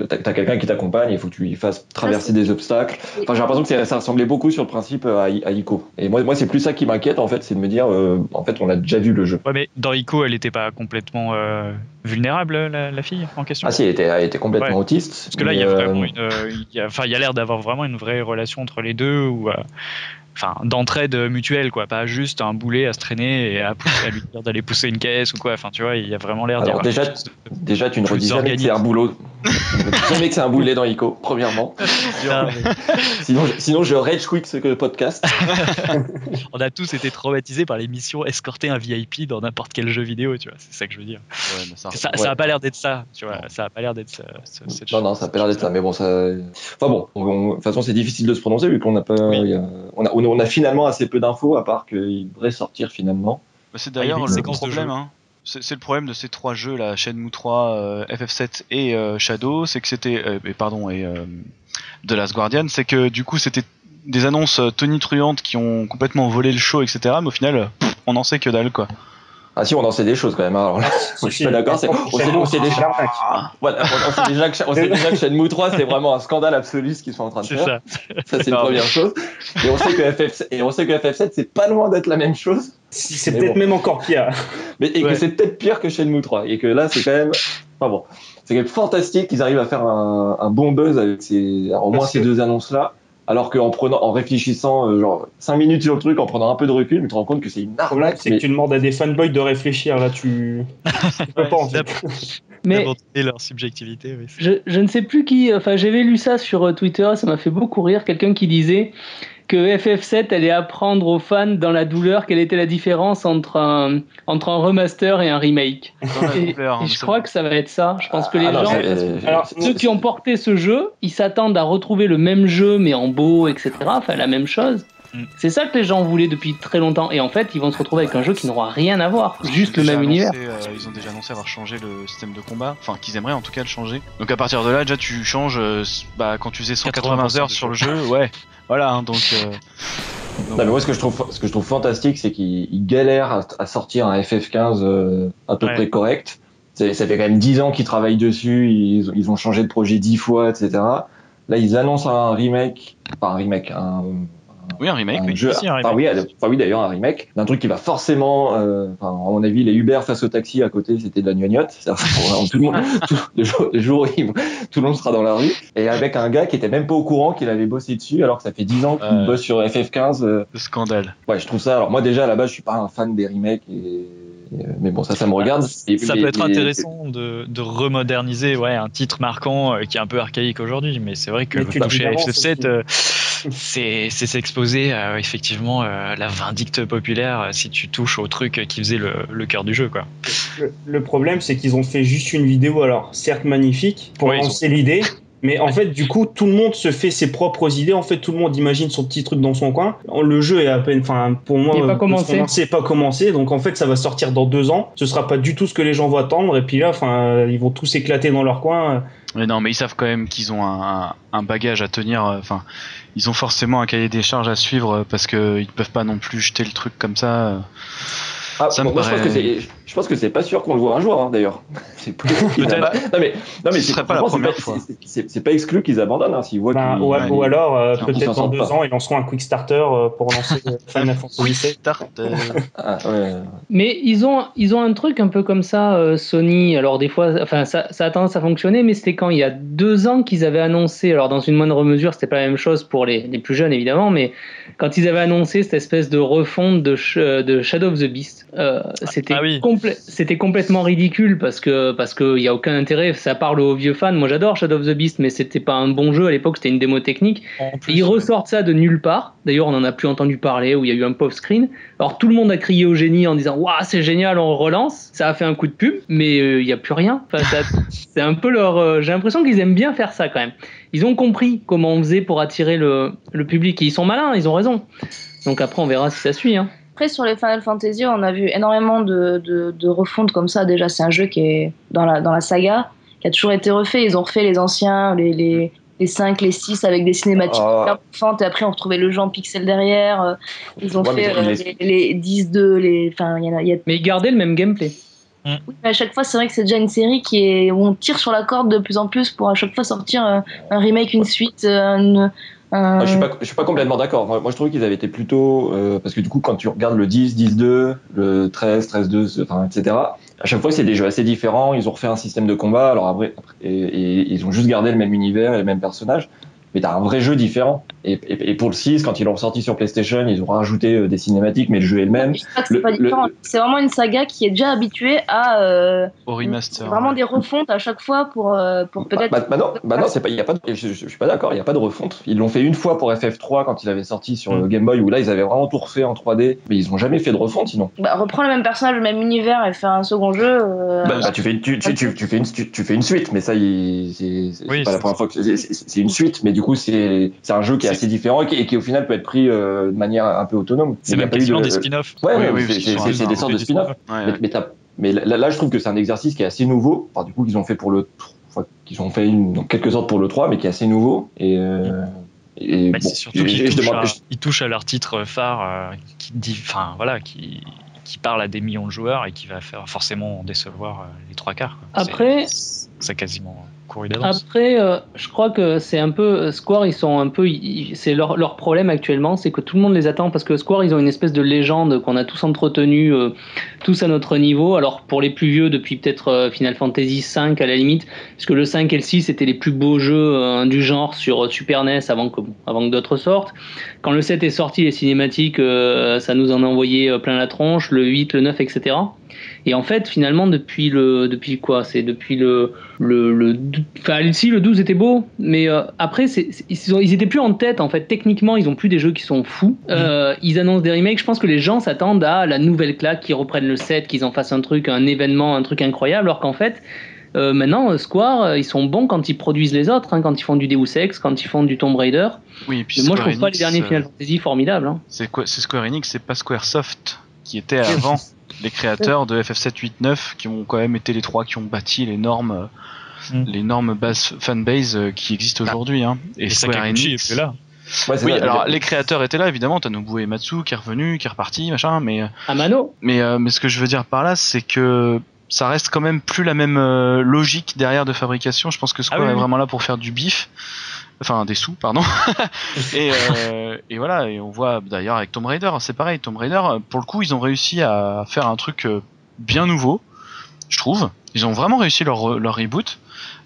t'as, t'as quelqu'un qui t'accompagne, il faut que tu lui fasses traverser des obstacles. Enfin, j'ai l'impression que c'est- ça ressemblait beaucoup sur le principe à, I- à Ico. Et moi, moi, c'est plus ça qui m'inquiète, en fait, c'est de me dire, euh, en fait, on a déjà vu le jeu. Ouais, mais dans Ico, elle était pas complètement euh, vulnérable, la, la fille en question? Ah si, elle était, elle était complètement Ouais. autiste. Parce que là, il y a euh, vraiment une, euh, il y a, enfin, il y a l'air d'avoir vraiment une vraie relation entre les deux, euh, enfin, d'entraide mutuelle, quoi, pas juste un boulet à se traîner et à, pousser, à lui dire d'aller pousser une caisse ou quoi. Enfin, tu vois, il y a vraiment l'air d'y Alors déjà, chose de- Déjà, tu ne redis jamais que c'est un boulot. Tu jamais que c'est un boulet dans Ico, premièrement. Sinon, je- sinon je rage quit ce que podcast. *laughs* On a tous été traumatisés par l'émission escorter un VIP dans n'importe quel jeu vidéo, tu vois. C'est ça que je veux dire. ouais, mais ça- Ça, ouais. ça a pas l'air d'être ça, tu vois. Ça a pas l'air d'être ça- ce- cette Non, non, ça a pas l'air d'être ça, mais bon, ça. Enfin bon, on- on- de toute façon, c'est difficile de se prononcer vu qu'on n'a pas. Oui. y a- on, a, on a- on a finalement assez peu d'infos à part qu'il devrait sortir finalement. Bah, c'est Ah, d'ailleurs a une le problème hein. c'est le problème de ces trois jeux là Shenmue 3 euh, FF7 et euh, Shadow c'est que c'était euh, et pardon et euh, The Last Guardian c'est que du coup c'était des annonces tonitruantes qui ont complètement volé le show etc mais au final pff, on en sait que dalle quoi Ah si, on en sait des choses quand même. hein. Alors là, *laughs* je suis pas d'accord. c'est- On sait, on sait déjà, voilà, on- on sait déjà que, on sait déjà que Shenmue 3, c'est vraiment un scandale absolu ce qu'ils sont en train de faire. ça. Ça, c'est une première chose. Et on sait que FF, et on sait que FF7, c'est pas loin d'être la même chose. C'est peut-être bon. même encore pire. Mais, et Ouais. que c'est peut-être pire que Shenmue 3. Et que là, c'est quand même, enfin bon, c'est quand même fantastique qu'ils arrivent à faire un, un bon buzz avec ces, alors, au moins ces deux annonces-là. Alors qu'en prenant, en réfléchissant, euh, genre, 5 minutes sur le truc, en prenant un peu de recul, tu te rends compte que c'est une arnaque. c'est mais- que tu demandes à des fanboys de réfléchir. Là, tu. tu peux pas, en fait. *laughs* Mais leur subjectivité. oui. je, je ne sais plus qui. Enfin, j'avais lu ça sur euh, Twitter, ça m'a fait beaucoup rire. Quelqu'un qui disait que FF7 allait apprendre aux fans dans la douleur quelle était la différence entre un, entre un remaster et un remake. *laughs* Dans la Et, douleur, et hein, je crois que ça va être ça. Je pense que les Ah gens. euh, Alors, Ceux qui ont porté ce jeu, ils s'attendent à retrouver le même jeu mais en beau, etc. Enfin, la même chose. Mm. C'est ça que les gens voulaient depuis très longtemps. Et en fait, ils vont se retrouver avec un jeu qui n'aura rien à voir. Juste le même annoncé, univers. euh, ils ont déjà annoncé avoir changé le système de combat, enfin qu'ils aimeraient en tout cas le changer. Donc à partir de là, déjà tu changes, euh, bah, quand tu faisais 180 heures 80% sur le jeu, ouais, voilà, hein, donc. euh, Non, mais moi, ce que je trouve, ce que je trouve fantastique, c'est qu'ils ils galèrent à, à sortir un FF15 euh, à peu Ouais. près correct. C'est- Ça fait quand même 10 ans qu'ils travaillent dessus, ils, ils ont changé de projet 10 fois, etc. Là, ils annoncent un remake, pas un remake, un, oui, un remake, un oui. jeu. si, un Enfin, oui, enfin, oui, d'ailleurs, un remake d'un truc qui va forcément, euh, enfin, à mon avis, les Uber face au taxi à côté, c'était de la gnognotte. Tout le monde, *laughs* tout, le jour, le jour où tout le monde sera dans la rue. Et avec un gars qui était même pas au courant qu'il avait bossé dessus, alors que ça fait 10 ans qu'il Euh. bosse sur FF15. euh, Le scandale. Ouais, je trouve ça. Alors moi déjà à la base, je suis pas un fan des remakes, et, mais bon, ça, ça me regarde. Et- Ça mais- peut être mais- intéressant de, de remoderniser ouais, un titre marquant euh, qui est un peu archaïque aujourd'hui, mais c'est vrai que toucher à l'avances FF7, aussi. euh, *laughs* c'est c'est s'exposer à effectivement euh, la vindicte populaire euh, si tu touches au truc qui faisait le, le cœur du jeu. Quoi. Le, le problème, c'est qu'ils ont fait juste une vidéo, alors certes magnifique, pour Ouais, lancer l'idée. Mais en fait, du coup, tout le monde se fait ses propres idées. En fait, tout le monde imagine son petit truc dans son coin. Le jeu est à peine, enfin, pour moi, Il est pas commencé. c'est pas commencé. Donc, en fait, ça va sortir dans deux ans. Ce sera pas du tout ce que les gens vont attendre. Et puis là, enfin, ils vont tous éclater dans leur coin. Mais non, mais ils savent quand même qu'ils ont un, un bagage à tenir. euh, Enfin, ils ont forcément un cahier des charges à suivre euh, parce que ils peuvent pas non plus jeter le truc comme ça. euh. Ah, Ça me moi, je pense paraît- que c'est, je pense que c'est pas sûr qu'on le voit un jour, hein, d'ailleurs. *laughs* C'est abandonnent. *laughs* Non mais, non mais Ce c'est, serait pas pas exclu qu'ils abandonnent, hein, s'ils voient Ben, ou, ouais, ou alors, euh, peut-être dans deux pas. ans, ils lanceront un quick starter euh, pour lancer *laughs* Final Fantasy VII. Start, euh, Ah, ouais. Mais ils ont, ils ont un truc un peu comme ça, euh, Sony. Alors des fois, enfin ça, ça a tendance à fonctionner, mais c'était quand? Il y a deux ans qu'ils avaient annoncé. Alors dans une moindre mesure, c'était pas la même chose pour les, les plus jeunes évidemment, mais quand ils avaient annoncé cette espèce de refonte de, de Shadow of the Beast, euh, c'était Ah oui. complè- c'était complètement ridicule parce que parce que il y a aucun intérêt. Ça parle aux vieux fans. Moi j'adore Shadow of the Beast, mais c'était pas un bon jeu à l'époque. C'était une démo technique. En Et ils ressortent ça de nulle part. D'ailleurs, on n'en a plus entendu parler, où il y a eu un pop screen. Alors tout le monde a crié au génie en disant Waouh, c'est génial, on relance. Ça a fait un coup de pub, mais euh, il n'y a plus rien. Enfin, *laughs* c'est un peu leur. euh, J'ai l'impression qu'ils aiment bien faire ça quand même. Ils ont compris comment on faisait pour attirer le, le public. Et ils sont malins, ils ont raison. Donc après, on verra si ça suit. Hein. Après, sur les Final Fantasy, on a vu énormément de, de, de refontes comme ça. Déjà, c'est un jeu qui est dans la, dans la saga, qui a toujours été refait. Ils ont refait les anciens, les, les, les 5, les 6 avec des cinématiques profondes. Et après, on retrouvait le jeu en pixel derrière. Ils ont Ouais, fait euh, les, les 10-2, les. Enfin, il y a. y a- Mais ils gardaient le même gameplay. Oui, mais à chaque fois, c'est vrai que c'est déjà une série qui est où on tire sur la corde de plus en plus pour à chaque fois sortir euh, un remake, une suite, euh, une- Ah, je suis pas, je suis pas complètement d'accord. Moi, je trouve qu'ils avaient été plutôt, euh, parce que du coup, quand tu regardes le 10, 10-2, le 13, 13-2, enfin, etc. À chaque fois, c'est des jeux assez différents. Ils ont refait un système de combat. Alors après, après- et, et ils ont juste gardé le même univers et les mêmes personnages. Mais t'as un vrai jeu différent. Et, et, et pour le 6, quand ils l'ont sorti sur PlayStation, ils ont rajouté euh, des cinématiques, mais le jeu est le même. C'est Le- vraiment une saga qui est déjà habituée à euh, au remaster. vraiment des refontes à chaque fois pour, euh, pour Bah, peut-être. bah, bah non, bah non, c'est pas, il y a pas, de- je, je- je suis pas d'accord, il y a pas de refonte. Ils l'ont fait une fois pour FF3 quand il avait sorti sur le Game Boy où là ils avaient vraiment tout refait en 3D, mais ils ont jamais fait de refonte sinon. Bah, reprendre le même personnage, le même univers et faire un second jeu. euh, Bah, bah, tu fais, tu, tu, tu, tu fais une, tu, tu fais une suite, mais ça, il- c'est Oui, pas la première fois que c'est une suite, mais du coup c'est c'est un jeu qui est assez différent et qui, et qui, au final peut être pris euh, de manière un peu autonome. C'est Il y a même pas eu quasiment de- des spin-offs. Ouais, Oui, ouais, oui, c'est- des sortes de à spin-off. Ouais, Mais, mais, t'as- mais là, là, je trouve que c'est un exercice qui est assez nouveau. Enfin, du coup, qu'ils ont fait pour le, enfin, qu'ils ont fait une, en quelque sorte pour le 3, mais qui est assez nouveau. Et, euh, et Mais bon, c'est surtout touchent, demande- à- je- ils touchent à leur titre phare euh, qui dit, enfin voilà, qui, qui parle à des millions de joueurs et qui va faire forcément décevoir euh, les trois quarts. quoi. Après- C'est- c'est quasiment Après, euh, je crois que c'est un peu euh, Square, ils sont un peu, c'est leur, problème actuellement, c'est que tout le monde les attend parce que Square, ils ont une espèce de légende qu'on a tous entretenu, euh, tous à notre niveau. Alors pour les plus vieux, depuis peut-être euh, Final Fantasy V à la limite, parce que le 5 et le 6 étaient les plus beaux jeux du genre sur Super NES avant que, avant que d'autres sortent. Quand le 7 est sorti, les cinématiques, ça nous en a envoyé plein la tronche, le 8, le 9, etc. Et en fait, finalement, depuis le, depuis quoi? C'est depuis le, le, le, enfin, si le 12 était beau, mais euh, après, c'est, ils, ont- ils étaient plus en tête. En fait, techniquement, ils ont plus des jeux qui sont fous. Euh, ils annoncent des remakes. Je pense que les gens s'attendent à la nouvelle claque, qu'ils reprennent le 7, qu'ils en fassent un truc, un événement, un truc incroyable, alors qu'en fait. euh, maintenant, Square, ils sont bons quand ils produisent les autres, hein, quand ils font du Deus Ex, quand ils font du Tomb Raider. Oui, et puis moi, je Square trouve pas les derniers Final Fantasy formidables. hein. C'est C'est Square Enix, c'est pas Squaresoft qui était avant *laughs* les créateurs de FF7, 8, 9, qui ont quand même été les trois qui ont bâti l'énorme, euh, Mm. l'énorme base fanbase euh, qui existe aujourd'hui. Hein. Et, Et Square Enix. là. Ouais, Oui, vrai. alors les créateurs étaient là évidemment. T'as Nobuo Ematsu qui est revenu, qui est reparti, machin. Mais Amano, mais euh, mais ce que je veux dire par là, c'est que ça reste quand même plus la même euh, logique derrière de fabrication. Je pense que Square Ah oui, est oui. vraiment là pour faire du bif, enfin des sous, pardon. *laughs* et, euh, et voilà, et on voit d'ailleurs avec Tomb Raider, c'est pareil. Tomb Raider, pour le coup, ils ont réussi à faire un truc euh, bien nouveau, je trouve. Ils ont vraiment réussi leur leur reboot.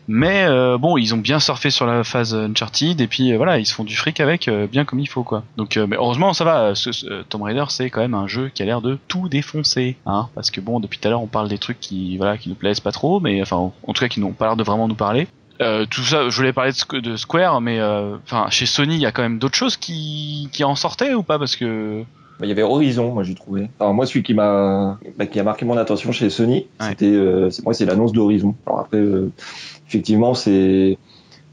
Mais euh, bon, ils ont bien surfé sur la phase Uncharted et puis euh, voilà, ils se font du fric avec euh, bien comme il faut quoi. Donc, euh, mais heureusement ça va. euh, Ce, ce- euh, Tomb Raider c'est quand même un jeu qui a l'air de tout défoncer, hein, parce que bon, depuis tout à l'heure on parle des trucs qui voilà qui nous plaisent pas trop, mais enfin en tout cas qui n'ont pas l'air de vraiment nous parler. Euh, tout ça, je voulais parler de, Squ- de Square, mais euh, enfin chez Sony il y a quand même d'autres choses qui qui en sortaient ou pas? Parce que Bah, Il y avait Horizon, moi j'ai trouvé. Alors moi celui qui m'a bah, qui a marqué mon attention chez Sony, Ouais. c'était euh, c'est moi c'est l'annonce d'Horizon. Alors après euh, effectivement c'est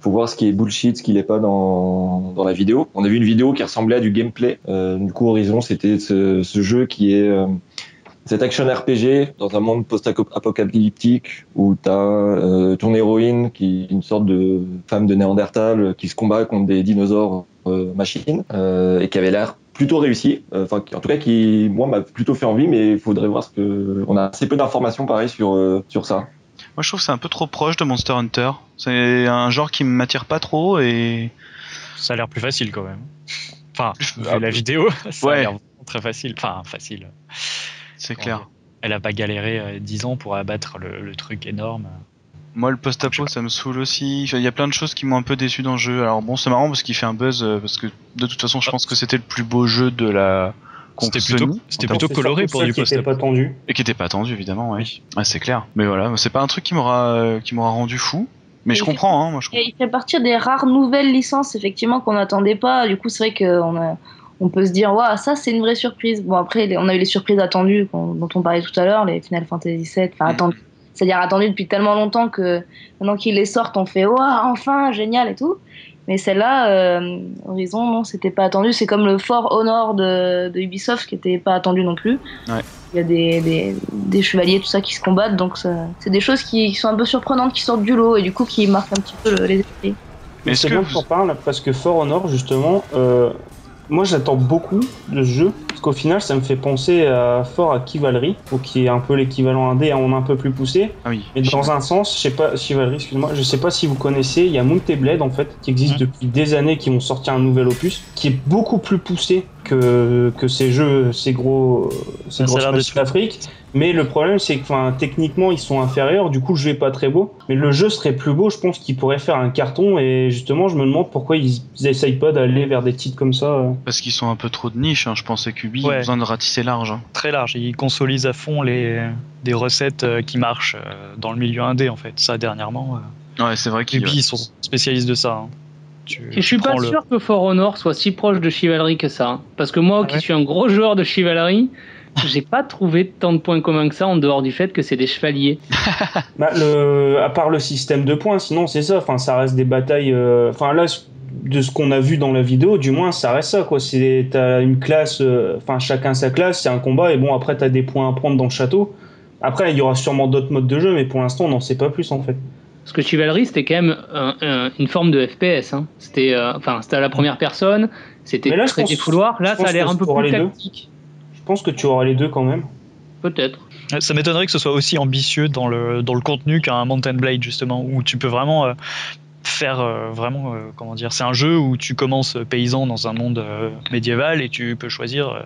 faut voir ce qui est bullshit, ce qui l'est pas dans dans la vidéo. On a vu une vidéo qui ressemblait à du gameplay. Euh, du coup Horizon c'était ce, ce jeu qui est euh, cet action RPG dans un monde post-apocalyptique où tu as euh, ton héroïne qui est une sorte de femme de Néandertal euh, qui se combat contre des dinosaures euh, machines euh, et qui avait l'air plutôt réussi. Enfin, en tout cas, qui moi m'a plutôt fait envie, mais il faudrait voir ce que. On a assez peu d'informations pareil sur euh, sur ça. moi je trouve que c'est un peu trop proche de Monster Hunter. C'est un genre qui m'attire pas trop et Ça a l'air plus facile quand même. Enfin, vu Ah, la vidéo, *laughs* ça ouais. a l'air très facile. Enfin, facile. C'est clair. Elle a pas galéré euh, 10 ans pour abattre le, le truc énorme. Moi, le post-apo, ça me saoule aussi. Il y a plein de choses qui m'ont un peu déçu dans le jeu. Alors bon, c'est marrant parce qu'il fait un buzz, euh, parce que de toute façon, je pense que c'était le plus beau jeu de la C'était plutôt, c'était plutôt coloré pour du qui était post pas tendu. et qui était pas attendu évidemment, ouais. Ouais, c'est clair. Mais voilà, c'est pas un truc qui m'aura, euh, qui m'aura rendu fou. Mais je comprends, hein, moi je comprends. Et il fait partie des rares nouvelles licences effectivement qu'on n'attendait pas. Du coup, c'est vrai qu'on a- on peut se dire, waouh, ça c'est une vraie surprise. Bon, après, on a eu les surprises attendues dont on parlait tout à l'heure, les Final Fantasy VII, enfin Mhm. attendues. C'est-à-dire attendues depuis tellement longtemps que maintenant qu'ils les sortent, on fait, waouh, enfin, génial et tout. Mais celle-là, euh, Horizon, non, c'était pas attendu. C'est comme le Fort Honor de, de Ubisoft qui était pas attendu non plus. Ouais. Il y a des, des, des chevaliers, tout ça, qui se combattent. Donc, ça- c'est des choses qui, qui sont un peu surprenantes, qui sortent du lot et du coup qui marquent un petit peu le- les esprits. Mais c'est que bien vous- que t'en parles parce que For Honor justement, euh, moi j'attends beaucoup de ce jeu parce qu'au final ça me fait penser à fort à Chivalry, ou qui est un peu l'équivalent indé en un peu plus poussé. Ah oui. Mais dans un sens, je sais pas, Chivalry, excuse-moi, je sais pas si vous connaissez, il y a Mounted Blade en fait, qui existe Mhm. depuis des années, qui vont sortir un nouvel opus, qui est beaucoup plus poussé que, que ces jeux, ces gros, ces Ça, ça a grosses l'air machines d'être- d'Afrique. Mais le problème, c'est que, enfin, techniquement, ils sont inférieurs, du coup, le jeu est pas très beau. Mais le jeu serait plus beau, je pense qu'il pourrait faire un carton, et justement, je me demande pourquoi ils, ils essayent pas d'aller vers des titres comme ça. Parce qu'ils sont un peu trop de niche, hein. je pensais qu'Ubi Ouais. a besoin de ratisser large. hein. très large. Ils consolident à fond les, des recettes euh, qui marchent euh, dans le milieu indé en fait. Ça dernièrement, euh, Ouais, c'est vrai qu'ils Ubi ils sont spécialistes de ça. hein. Tu- Et je suis pas le- sûr que For Honor soit si proche de Chivalry que ça. hein. Parce que moi, Ah qui ouais suis un gros joueur de Chivalry, *laughs* j'ai pas trouvé tant de points communs que ça en dehors du fait que c'est des chevaliers. *laughs* Bah, le, à part le système de points, sinon, c'est ça. Enfin, ça reste des batailles. euh, Enfin, là, de ce qu'on a vu dans la vidéo, du moins, ça reste ça, quoi. C'est, t'as une classe, euh, enfin, chacun sa classe, c'est un combat, et bon, après, t'as des points à prendre dans le château. Après, il y aura sûrement d'autres modes de jeu, mais pour l'instant, on n'en sait pas plus, en fait. Parce que Chivalry, c'était quand même un- un- une forme de FPS. hein. C'était euh, enfin, c'était à la première personne, c'était Mais là, je très pense- défouloir. Là, ça a l'air que un peu plus les deux. tactique. Je pense que tu auras les deux quand même. Peut-être. Ça m'étonnerait que ce soit aussi ambitieux dans le, dans le contenu qu'un Mountain Blade, justement, où tu peux vraiment euh, faire euh, vraiment, euh, comment dire, c'est un jeu où tu commences paysan dans un monde euh, médiéval et tu peux choisir euh,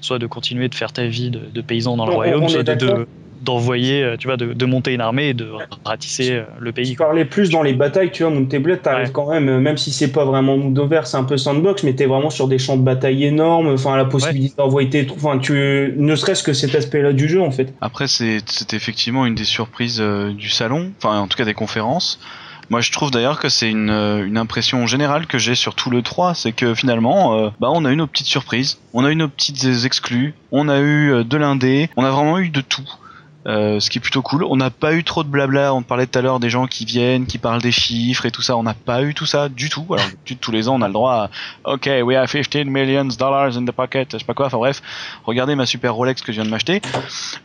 soit de continuer de faire ta vie de, de paysan dans le On- royaume, on soit de d'envoyer, euh, tu vois, de, de monter une armée et de ratisser euh, le pays. Quoi. parlais plus dans les batailles, tu vois, Blade, t'arrives Ouais. quand même, euh, même si c'est pas vraiment monde ouvert, c'est un peu sandbox, mais t'es vraiment sur des champs de bataille énormes, enfin, la possibilité d'envoyer tes troupes, enfin, tu, ne serait-ce que cet aspect-là du jeu, en fait. Après, c'est c'était effectivement une des surprises euh, du salon, enfin en tout cas des conférences. Moi, je trouve d'ailleurs que c'est une, une impression générale que j'ai sur tout le 3, c'est que finalement, euh, bah, on a eu nos petites surprises, on a eu nos petites exclus, on a eu de l'indé, on a vraiment eu de tout. Euh, ce qui est plutôt cool. On n'a pas eu trop de blabla. On parlait tout à l'heure des gens qui viennent, qui parlent des chiffres et tout ça. On n'a pas eu tout ça du tout. Alors, *laughs* tous les ans, on a le droit à OK, we have 15 million dollars in the pocket. Je sais pas quoi. Enfin bref, regardez ma super Rolex que je viens de m'acheter.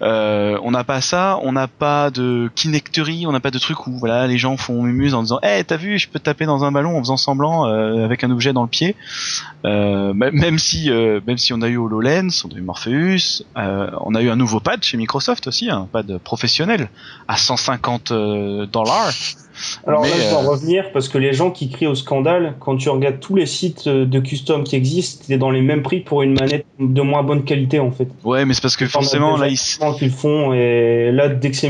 Euh, on n'a pas ça, on n'a pas de kinecterie, on n'a pas de truc où voilà les gens font mumuse en disant, hey t'as vu, je peux taper dans un ballon en faisant semblant euh, avec un objet dans le pied. Euh, même si euh, même si on a eu HoloLens, on a eu Morpheus, euh, on a eu un nouveau pad chez Microsoft aussi, un pad professionnel à 150 euh, dollars. Alors là, je dois euh, revenir parce que les gens qui crient au scandale, quand tu regardes tous les sites euh, de custom qui existent, c'est dans les mêmes prix pour une manette de moins bonne qualité en fait. Ouais, mais c'est parce que forcément là ils qu'ils font et là dès que c'est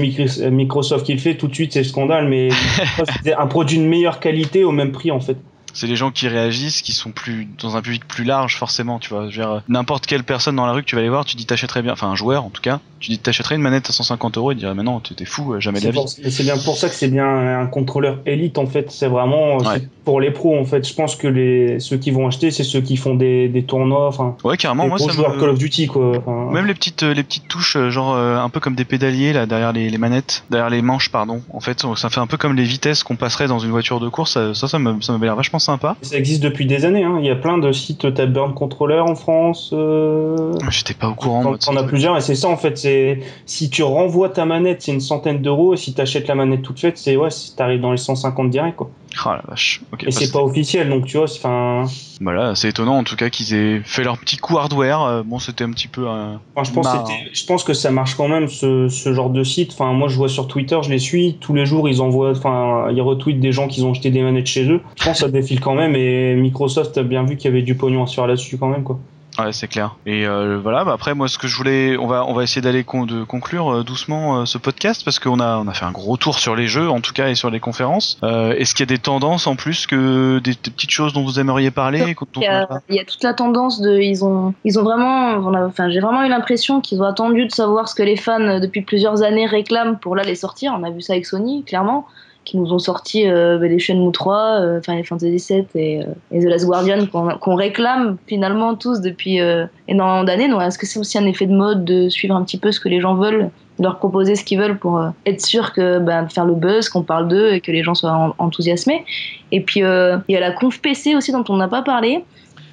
Microsoft qui le fait, tout de suite c'est le scandale. Mais *laughs* c'est un produit de meilleure qualité au même prix en fait. C'est les gens qui réagissent, qui sont plus dans un public plus large forcément, tu vois. Je veux dire, n'importe quelle personne dans la rue que tu vas aller voir, tu dis t'achèterais bien, enfin un joueur en tout cas, tu dis t'achèterais une manette à 150 euros, il dirait mais non, t'es fou, euh, jamais de C'est la vie. c'est bien pour ça que c'est bien un contrôleur élite en fait. C'est vraiment euh, Ouais. pour les pros en fait. Je pense que les ceux qui vont acheter, c'est ceux qui font des, des tournois, enfin Ouais, carrément, les moi ça joueurs me... Call of Duty quoi. Enfin, Même les petites euh, les petites touches euh, genre euh, un peu comme des pédaliers là derrière les, les manettes, derrière les manches pardon. En fait, ça fait un peu comme les vitesses qu'on passerait dans une voiture de course. Ça ça, ça me ça l'air vachement sympa. Ça existe depuis des années. Hein. Il y a plein de sites Tab Burn Controller en France. Euh... J'étais pas au courant. T'en as truc. plusieurs et c'est ça en fait. C'est si tu renvoies ta manette, c'est une centaine d'euros et si t'achètes la manette toute faite, c'est ouais, t'arrives dans les 150 direct quoi. Oh la vache. Et bah, c'est pas officiel donc tu vois. c'est- Enfin, Voilà, c'est étonnant en tout cas qu'ils aient fait leur petit coup hardware. Euh, Bon, c'était un petit peu. euh, enfin, je pense que Marrant. c'était- je pense que ça marche quand même ce, ce genre de site. Enfin moi je vois sur Twitter, je les suis tous les jours. Ils envoient, enfin ils retweetent des gens qui ont acheté des manettes chez eux. Je pense que ça défile quand même et Microsoft a bien vu qu'il y avait du pognon à se faire là-dessus quand même quoi. Ouais, c'est clair. Et euh, voilà, bah après moi ce que je voulais, on va on va essayer d'aller con- de conclure euh, doucement euh, ce podcast parce qu'on a on a fait un gros tour sur les jeux en tout cas et sur les conférences. Est-ce qu'il y a des tendances en plus que des, des petites choses dont vous aimeriez parler Il y, a a, pas il y a toute la tendance de. Ils ont, ils ont vraiment. on a- Enfin, j'ai vraiment eu l'impression qu'ils ont attendu de savoir ce que les fans depuis plusieurs années réclament pour là les sortir. On a vu ça avec Sony, clairement, qui nous ont sorti euh, bah, les Shenmue 3, euh, Final Fantasy VII et, euh, et The Last Guardian qu'on réclame finalement tous depuis euh, énormément d'années. Donc, est-ce que c'est aussi un effet de mode de suivre un petit peu ce que les gens veulent de leur proposer ce qu'ils veulent pour euh, être sûr que ben, de faire le buzz, qu'on parle d'eux et que les gens soient en- enthousiasmés? Et puis euh, il y a la conf PC aussi dont on n'a pas parlé.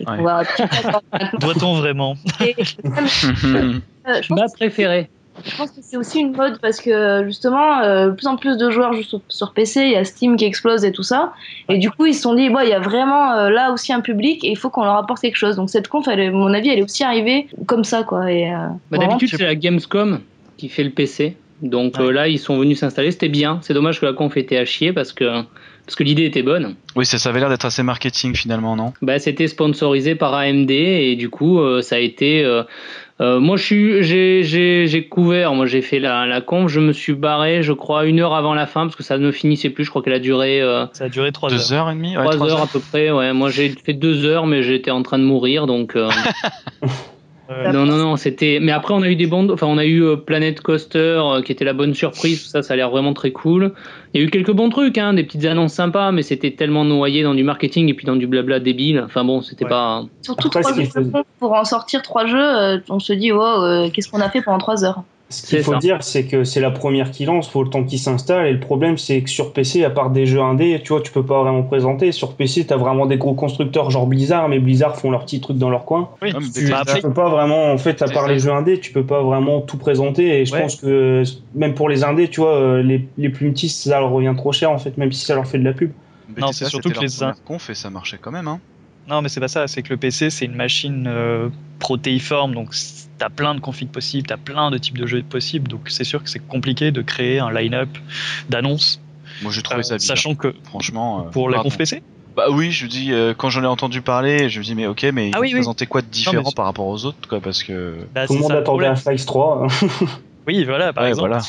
Ouais. *laughs* Doit-on vraiment? Et, euh, *laughs* Ma préférée. Je pense que c'est aussi une mode parce que justement, euh, de plus en plus de joueurs jouent sur, sur PC, il y a Steam qui explose et tout ça. Et du coup, ils se sont dit, bon, il y a vraiment euh, là aussi un public et il faut qu'on leur apporte quelque chose. Donc cette conf, elle, à mon avis, elle est aussi arrivée comme ça, quoi. Et, euh, Bah, D'habitude, c'est la Gamescom qui fait le PC. Donc euh, là, ils sont venus s'installer. C'était bien. C'est dommage que la conf était à chier parce que, parce que l'idée était bonne. Oui, ça, ça avait l'air d'être assez marketing finalement, non? Bah, c'était sponsorisé par AMD et du coup, euh, ça a été. euh, euh, moi, je suis, j'ai, couvert. Moi, j'ai fait la, la conf. Je me suis barré, je crois, une heure avant la fin parce que ça ne finissait plus. Je crois qu'elle a duré euh, Ça a duré 3 heures. Deux heures et demie? Ouais, trois trois heures à peu près. Ouais, moi, j'ai fait deux heures, mais j'étais en train de mourir, donc. *laughs* euh, Non, non, non, c'était. Mais après, on a eu des bandes. Enfin, on a eu euh, Planet Coaster, euh, qui était la bonne surprise. Tout ça, ça a l'air vraiment très cool. Il y a eu quelques bons trucs, hein, des petites annonces sympas, mais c'était tellement noyé dans du marketing et puis dans du blabla débile. Enfin bon, c'était Ouais. pas. surtout Après, trois jeux pour en sortir trois jeux, euh, on se dit, wow, euh, qu'est-ce qu'on a fait pendant trois heures? Ce qu'il faut ça. dire, c'est que c'est la première qui lance, faut le temps qu'il s'installe. Et le problème, c'est que sur PC, à part des jeux indés, tu vois, tu peux pas vraiment présenter. Sur PC, t'as vraiment des gros constructeurs genre Blizzard, mais Blizzard font leurs petits trucs dans leur coin. oui. Mais Tu, Bah, tu peux pas vraiment, en fait, à part les jeux indés, tu peux pas vraiment tout présenter. Et je Ouais. pense que même pour les indés, tu vois, euh, les, les plus petits, ça leur revient trop cher, en fait, même si ça leur fait de la pub. Non, BTSA, c'est surtout que les- première conf et ça marchait quand même, hein. Non, mais c'est pas ça. C'est que le PC, c'est une machine euh, protéiforme, donc t'as plein de configs possibles, t'as plein de types de jeux possibles, donc c'est sûr que c'est compliqué de créer un line-up d'annonces. Moi, j'ai trouvé euh, ça bizarre. Sachant que Franchement. euh, pour la conf PC, Bah oui, je dis euh, quand j'en ai entendu parler, je me dis mais ok, mais Ah ils oui, oui. présentaient quoi de différent mais- par rapport aux autres, quoi, parce que. bah, Tout le monde attendait un Flies 3. *laughs* Oui, voilà, par ouais, exemple. voilà. *laughs*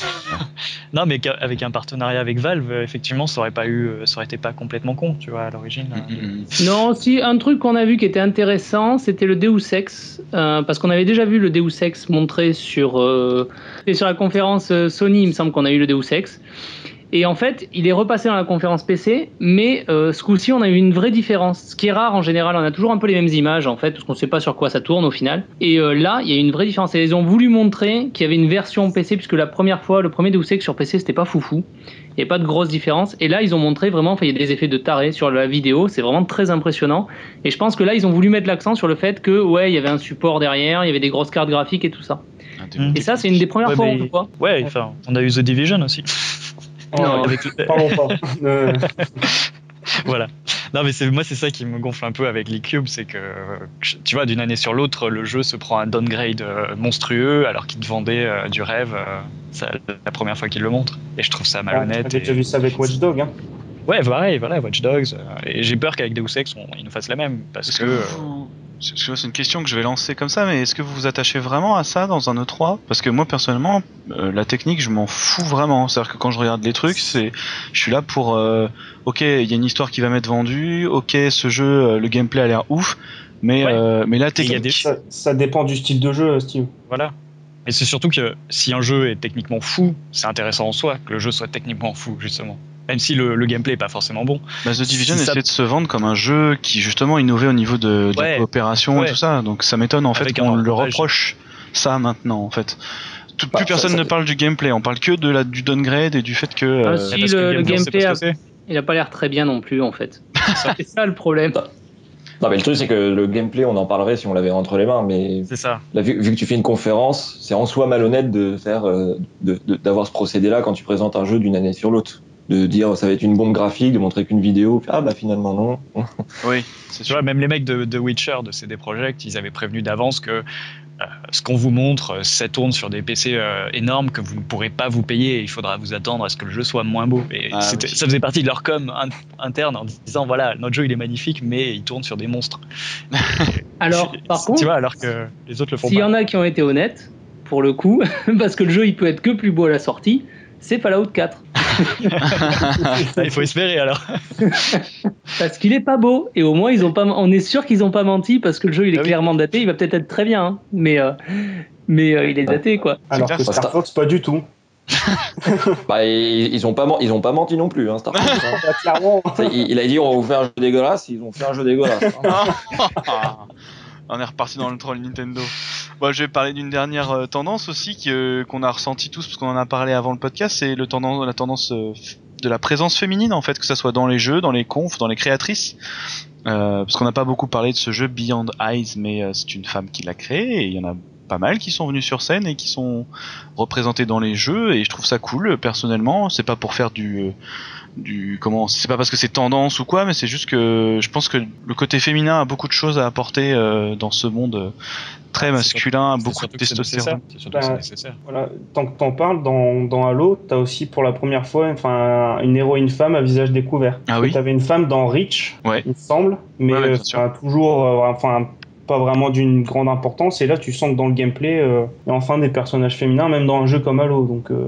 Non, mais qu'avec un partenariat avec Valve, euh, effectivement, ça aurait pas eu, euh, ça aurait été pas complètement con, tu vois, à l'origine. Mm, mm, mm. Non, si un truc qu'on a vu qui était intéressant, c'était le Deus Ex, euh, parce qu'on avait déjà vu le Deus Ex montré sur euh, et sur la conférence euh, Sony, il me semble qu'on a eu le Deus Ex. Et en fait, il est repassé dans la conférence PC, mais euh, ce coup-ci, on a eu une vraie différence. Ce qui est rare en général, on a toujours un peu les mêmes images en fait, parce qu'on ne sait pas sur quoi ça tourne au final. Et euh, là, il y a une vraie différence. Et ils ont voulu montrer qu'il y avait une version PC, puisque la première fois, le premier Deus Ex sur PC, c'était pas foufou. Il n'y a pas de grosse différence. Et là, ils ont montré vraiment, enfin, il y a des effets de taré sur la vidéo. C'est vraiment très impressionnant. Et je pense que là, ils ont voulu mettre l'accent sur le fait que, ouais, il y avait un support derrière, il y avait des grosses cartes graphiques et tout ça. Un des- Mm. Et ça, c'est une des premières Ouais, fois où on voit. Ouais, enfin, on a eu The Division aussi. Non, avec le- Parlons pas. *laughs* Euh, voilà. Non, mais c'est moi, c'est ça qui me gonfle un peu avec les cubes, c'est que tu vois, d'une année sur l'autre, le jeu se prend un downgrade euh, monstrueux, alors qu'il te vendait euh, du rêve. euh, ça- la première fois qu'il le montre, et je trouve ça malhonnête. J'ai et- déjà vu ça avec Watch Dog. Hein. Ouais, pareil, voilà, Watch Dogs. euh, et j'ai peur qu'avec Deus Ex, on, ils nous fassent la même, parce que. euh, vous- c'est- une question que je vais lancer comme ça, mais est-ce que vous vous attachez vraiment à ça dans un E3 Parce que moi personnellement, euh, la technique, je m'en fous vraiment. C'est-à-dire que quand je regarde les trucs, c'est, je suis là pour, euh, ok, il y a une histoire qui va m'être vendue, ok, ce jeu, euh, le gameplay a l'air ouf, mais Ouais. euh, mais la y a technique, des- Ça, ça dépend du style de jeu, Steve. Voilà. Et c'est surtout que si un jeu est techniquement fou, c'est intéressant en soi que le jeu soit techniquement fou, justement. Même si le, le gameplay est pas forcément bon. bah, The Division si ça- essaie de se vendre comme un jeu qui justement innovait au niveau de, de la coopération Ouais. et tout ça. Donc ça m'étonne en fait qu'on le reproche ça maintenant en fait. Tout- Bah, plus ça- personne ça- ne parle du gameplay, on parle que de la, du downgrade et du fait que. euh, Ah, si. parce le- que le gameplay, a-. Il a pas l'air très bien non plus, en fait. *laughs* c'est ça le problème. Non, mais le truc, c'est que le gameplay, on en parlerait si on l'avait entre les mains, mais C'est ça. là, vu, vu que tu fais une conférence, c'est en soi malhonnête de faire, euh, d'avoir ce procédé-là quand tu présentes un jeu d'une année sur l'autre. De dire ça va être une bombe graphique, de montrer qu'une vidéo, puis, ah bah finalement non. Oui, *laughs* c'est sûr. même les mecs de, de Witcher, de CD Projekt, ils avaient prévenu d'avance que euh, ce qu'on vous montre, euh, ça tourne sur des PC euh, énormes que vous ne pourrez pas vous payer. et Il faudra vous attendre à ce que le jeu soit moins beau. Et Ah, oui. ça faisait partie de leur com in- interne en disant voilà, notre jeu il est magnifique, mais il tourne sur des monstres. *laughs* Alors, par tu contre, vois, alors que les autres le font s'il y en a qui ont été honnêtes, pour le coup, *laughs* parce que le jeu, il peut être que plus beau à la sortie, c'est Fallout 4. Ah, il faut espérer alors. *laughs* Parce qu'il est pas beau, et au moins, ils ont pas, on est sûr qu'ils ont pas menti, parce que le jeu, il est Ah oui. clairement daté, il va peut-être être très bien, hein, mais, euh, mais euh, il est daté, quoi. Alors clair, que ça- Star Fox, pas du tout. *laughs* Bah, ils, ils ont pas, ils ont pas menti non plus, hein, Star Fox, hein. Bah, clairement. Il, il a dit on va vous faire un jeu dégueulasse, ils ont fait un jeu dégueulasse. *laughs* On est reparti dans le troll Nintendo. Bon, je vais parler d'une dernière euh, tendance aussi euh, qu'on a ressenti tous parce qu'on en a parlé avant le podcast, c'est la tendance euh, de la présence féminine en fait, que ça soit dans les jeux, dans les confs, dans les créatrices. Parce qu'on n'a pas beaucoup parlé de ce jeu Beyond Eyes, mais c'est une femme qui l'a créé et il y en a pas mal qui sont venus sur scène et qui sont représentés dans les jeux et je trouve ça cool personnellement. C'est pas pour faire du euh, du comment c'est pas parce que c'est tendance ou quoi mais c'est juste que je pense que le côté féminin a beaucoup de choses à apporter euh, dans ce monde euh, très masculin beaucoup de testostérone Bah, nécessaire. Voilà, tant que t'en parles, dans, dans Halo, t'as aussi pour la première fois enfin, une héroïne femme à visage découvert. Ah oui T'avais une femme dans Reach, Ouais. il me semble, mais Ouais, ouais, euh, enfin, toujours, euh, enfin, pas vraiment d'une grande importance. Et là, tu sens que dans le gameplay, euh, il y a enfin des personnages féminins, même dans un jeu comme Halo. Donc, euh,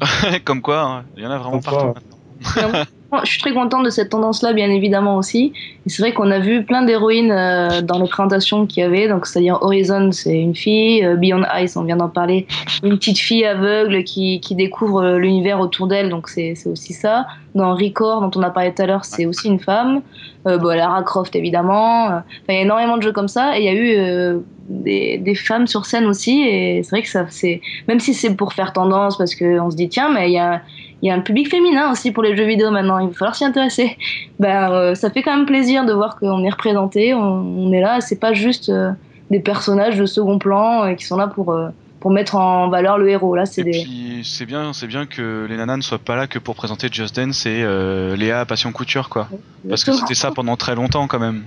*laughs* comme quoi hein, il y en a vraiment Comme partout quoi. maintenant. Je suis très contente de cette tendance-là, bien évidemment aussi. C'est vrai qu'on a vu plein d'héroïnes euh, dans les présentations qu'il y avait. Donc, c'est-à-dire Horizon, c'est une fille. euh, Beyond Ice, on vient d'en parler, une petite fille aveugle qui, découvre euh, l'univers autour d'elle. Donc, c'est aussi ça. Dans Record, dont on a parlé tout à l'heure, c'est aussi une femme. Euh, Lara Croft, évidemment. Il y a énormément de jeux comme ça. Et il y a eu des, des femmes sur scène aussi. Et c'est vrai que ça, c'est même si c'est pour faire tendance, parce qu'on se dit, tiens, mais il y a y a un public féminin aussi pour les jeux vidéo maintenant, il va falloir s'y intéresser. Ben, euh, ça fait quand même plaisir de voir qu'on est représenté, on, on est là, c'est pas juste euh, des personnages de second plan euh, qui sont là pour, euh, pour mettre en valeur le héros. Là, c'est Et des. puis c'est bien, c'est bien que les nanas ne soient pas là que pour présenter Just Dance et euh, Léa Passion Couture quoi. Parce que c'était ça pendant très longtemps quand même.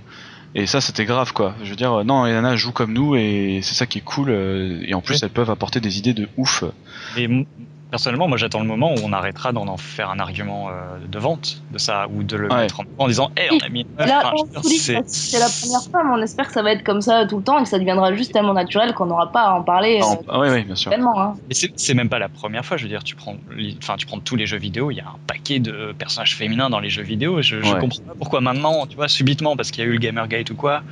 Et ça, c'était grave, quoi. Je veux dire, euh, non, les nanas jouent comme nous et c'est ça qui est cool. euh, Et en plus, Ouais. elles peuvent apporter des idées de ouf. Et personnellement, moi j'attends le moment où on arrêtera d'en en faire un argument euh, de vente de ça, ou de le Ouais. mettre en, en disant Eh, on a mis une Enfin, c'est- la première fois, mais on espère que ça va être comme ça tout le temps et que ça deviendra juste tellement naturel qu'on n'aura pas à en parler Ah, euh, ah ouais, ouais, bien sûr. tellement. Hein. Mais c'est même pas la première fois, je veux dire, tu prends, enfin, tu prends tous les jeux vidéo, il y a un paquet de personnages féminins dans les jeux vidéo, je, je Ouais. comprends pas pourquoi maintenant, tu vois, subitement, parce qu'il y a eu le Gamergate ou quoi.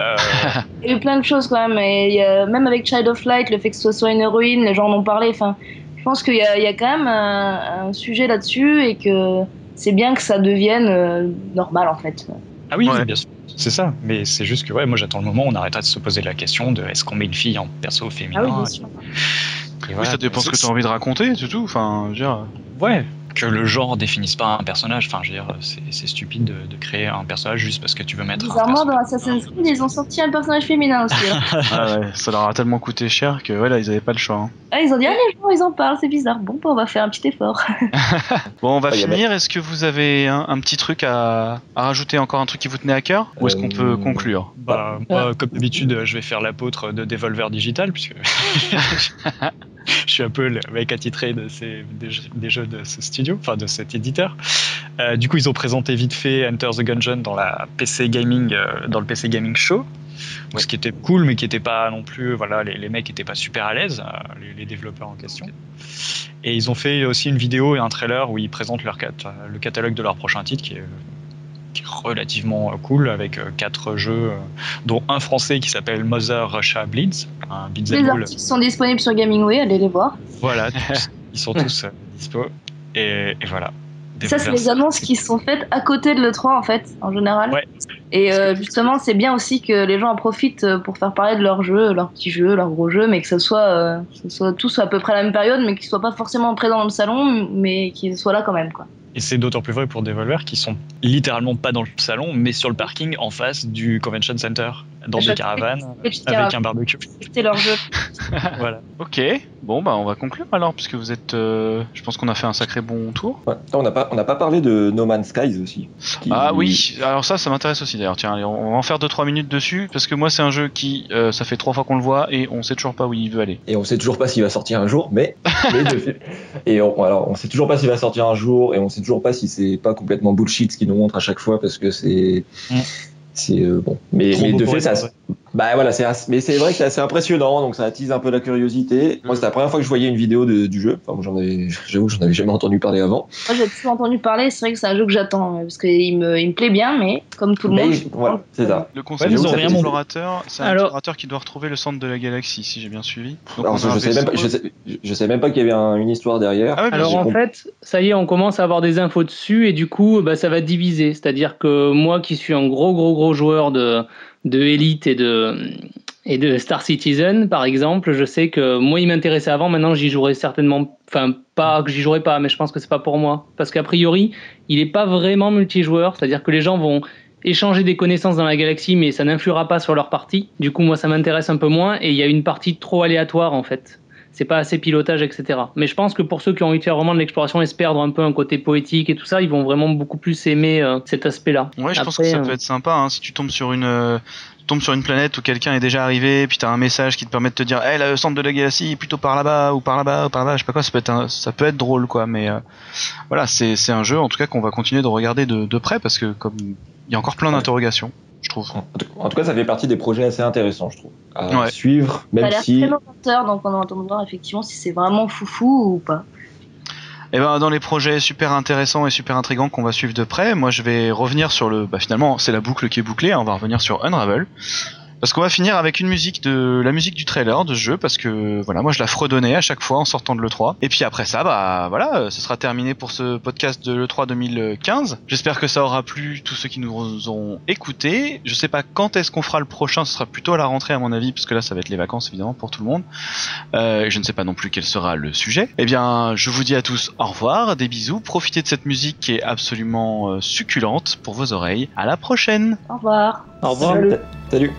euh, *laughs* Il y a eu plein de choses quand même, et même avec Child of Light, le fait que ce soit une héroïne, les gens en ont parlé. Enfin, je pense qu'il y, a- il y a quand même un, un sujet là-dessus et que c'est bien que ça devienne euh, normal en fait. Ah oui, Ouais. bien sûr, c'est ça, mais c'est juste que ouais, moi j'attends le moment où on arrêtera de se poser la question de est-ce qu'on met une fille en perso féminin Ah oui, bien sûr. et Oui, voilà. ça dépend ce que tu as envie de raconter, c'est tout. Enfin, je veux dire. Ouais, que le genre définisse pas un personnage. Enfin, je veux dire, c'est stupide de, de créer un personnage juste parce que tu veux mettre. un Bizarrement, dans. Assassin's Creed, ils ont sorti un personnage féminin aussi. hein. *laughs* Ah ouais, ça leur a tellement coûté cher que voilà, ils avaient pas le choix. hein. ah, ils ont dit, ah, les gens, ils en parlent, c'est bizarre. Bon, bah, on va faire un petit effort. *laughs* Bon, on va Ah, finir. Est-ce que vous avez un, un petit truc à, à rajouter, encore un truc qui vous tenait à cœur? Ou est-ce qu'on peut Euh, conclure? Bah, moi, comme d'habitude, je vais faire l'apôtre de Devolver Digital, puisque *laughs* *laughs* je suis un peu le mec attitré de ces, des, jeux, des jeux de ce studio, enfin de cet éditeur. Euh, du coup, ils ont présenté vite fait Enter the Gungeon dans la PC Gaming, euh, dans le PC Gaming Show. Ce qui était cool, mais qui était pas non plus, voilà, les, les mecs étaient pas super à l'aise, euh, les, les développeurs en question. Et ils ont fait aussi une vidéo et un trailer où ils présentent leur cat- le catalogue de leur prochain titre, qui est relativement euh, cool, avec euh, quatre jeux, euh, dont un français qui s'appelle Mother Russia Bleeds, un les articles sont disponibles sur Gamingway, allez les voir. Voilà, *laughs* ils sont tous dispo. Et, et voilà. Ça, c'est les annonces qui sont faites à côté de l'E3 en fait, en général. Ouais. Et euh, justement, c'est bien aussi que les gens en profitent pour faire parler de leurs jeux, leurs petits jeux, leurs gros jeux, mais que ce soit, euh, que ce soit tous à peu près à la même période, mais qu'ils soient pas forcément présents dans le salon, mais qu'ils soient là quand même. Quoi. Et c'est d'autant plus vrai pour Devolver qui sont littéralement pas dans le salon, mais sur le parking en face du Convention Center, dans des caravanes, avec un barbecue. c'était leur jeu. voilà. Ok, bon bah on va conclure alors, puisque vous êtes. euh, je pense qu'on a fait un sacré bon tour. Ouais. On n'a pas, on n'a pas parlé de No Man's Skies aussi. qui- Ah oui, alors ça, ça m'intéresse aussi d'ailleurs. Tiens, allez, on va en faire 2-3 minutes dessus, parce que moi c'est un jeu qui, euh, ça fait trois fois qu'on le voit et on sait toujours pas où il veut aller. Et on sait toujours pas s'il va sortir un jour, mais, *laughs* mais de- et on, alors on sait toujours pas s'il va sortir un jour, et on sait toujours pas si c'est pas complètement bullshit ce qu'ils nous montrent à chaque fois parce que c'est, Mm. C'est euh, bon. Mais, mais de fait, ça. Bah voilà, c'est, assez- mais c'est vrai que c'est assez impressionnant, donc ça attise un peu la curiosité. Moi, c'était la première fois que je voyais une vidéo de- du jeu. Enfin, j'en avais, *laughs* j'avoue, que j'en avais jamais entendu parler avant. Moi, j'ai toujours entendu parler, c'est vrai que c'est un jeu que j'attends, parce qu'il me, il me plaît bien, mais comme tout le Mais monde. voilà, c'est ça. Le concept Ouais, ils c'est ont un rien explorateur, c'est un Alors- explorateur qui doit retrouver le centre de la galaxie, si j'ai bien suivi. Donc, Alors, je, sais même pas, je sais, je sais même pas qu'il y avait un- une histoire derrière. Ah ouais, Alors en fait, ça y est, on commence à avoir des infos dessus et du coup, bah, ça va diviser. C'est-à-dire que moi qui suis un gros gros gros joueur de, de Elite et de, et de Star Citizen, par exemple, je sais que moi il m'intéressait avant, maintenant j'y jouerai certainement, enfin pas que j'y jouerai pas, mais je pense que c'est pas pour moi. Parce qu'a priori, il est pas vraiment multijoueur, c'est-à-dire que les gens vont échanger des connaissances dans la galaxie, mais ça n'influera pas sur leur partie. Du coup, moi ça m'intéresse un peu moins et il y a une partie trop aléatoire en fait c'est pas assez pilotage, etc. Mais je pense que pour ceux qui ont envie de faire vraiment de l'exploration et se perdre un peu un côté poétique et tout ça, ils vont vraiment beaucoup plus aimer euh, cet aspect-là. Ouais, je pense que ça euh, peut être sympa hein, si tu tombes sur une euh, tombes sur une planète où quelqu'un est déjà arrivé, puis t'as un message qui te permet de te dire, hey, le centre de la galaxie plutôt par là-bas ou par là-bas ou par là-bas, je sais pas quoi, ça peut être un- ça peut être drôle quoi, mais euh, voilà, c'est un jeu en tout cas qu'on va continuer de regarder de, de près parce que comme il y a encore plein d'interrogations, je trouve. En tout- cas, ça fait partie des projets assez intéressants, je trouve, à Ouais. suivre, Ça a même l'air si. très donc on attend de voir effectivement si c'est vraiment foufou ou pas. Et ben dans les projets super intéressants et super intrigants qu'on va suivre de près, moi je vais revenir sur le bah finalement c'est la boucle qui est bouclée, hein, on va revenir sur Unravel. Parce qu'on va finir avec une musique de la musique du trailer de ce jeu parce que voilà moi je la fredonnais à chaque fois en sortant de l'E3 et puis après ça bah voilà euh, ce sera terminé pour ce podcast de l'E3 2015 j'espère que ça aura plu tous ceux qui nous ont écoutés je sais pas quand est-ce qu'on fera le prochain ce sera plutôt à la rentrée à mon avis parce que là ça va être les vacances évidemment pour tout le monde euh, je ne sais pas non plus quel sera le sujet eh bien je vous dis à tous au revoir des bisous profitez de cette musique qui est absolument euh, succulente pour vos oreilles à la prochaine Au revoir. Au revoir. Salut. Salut.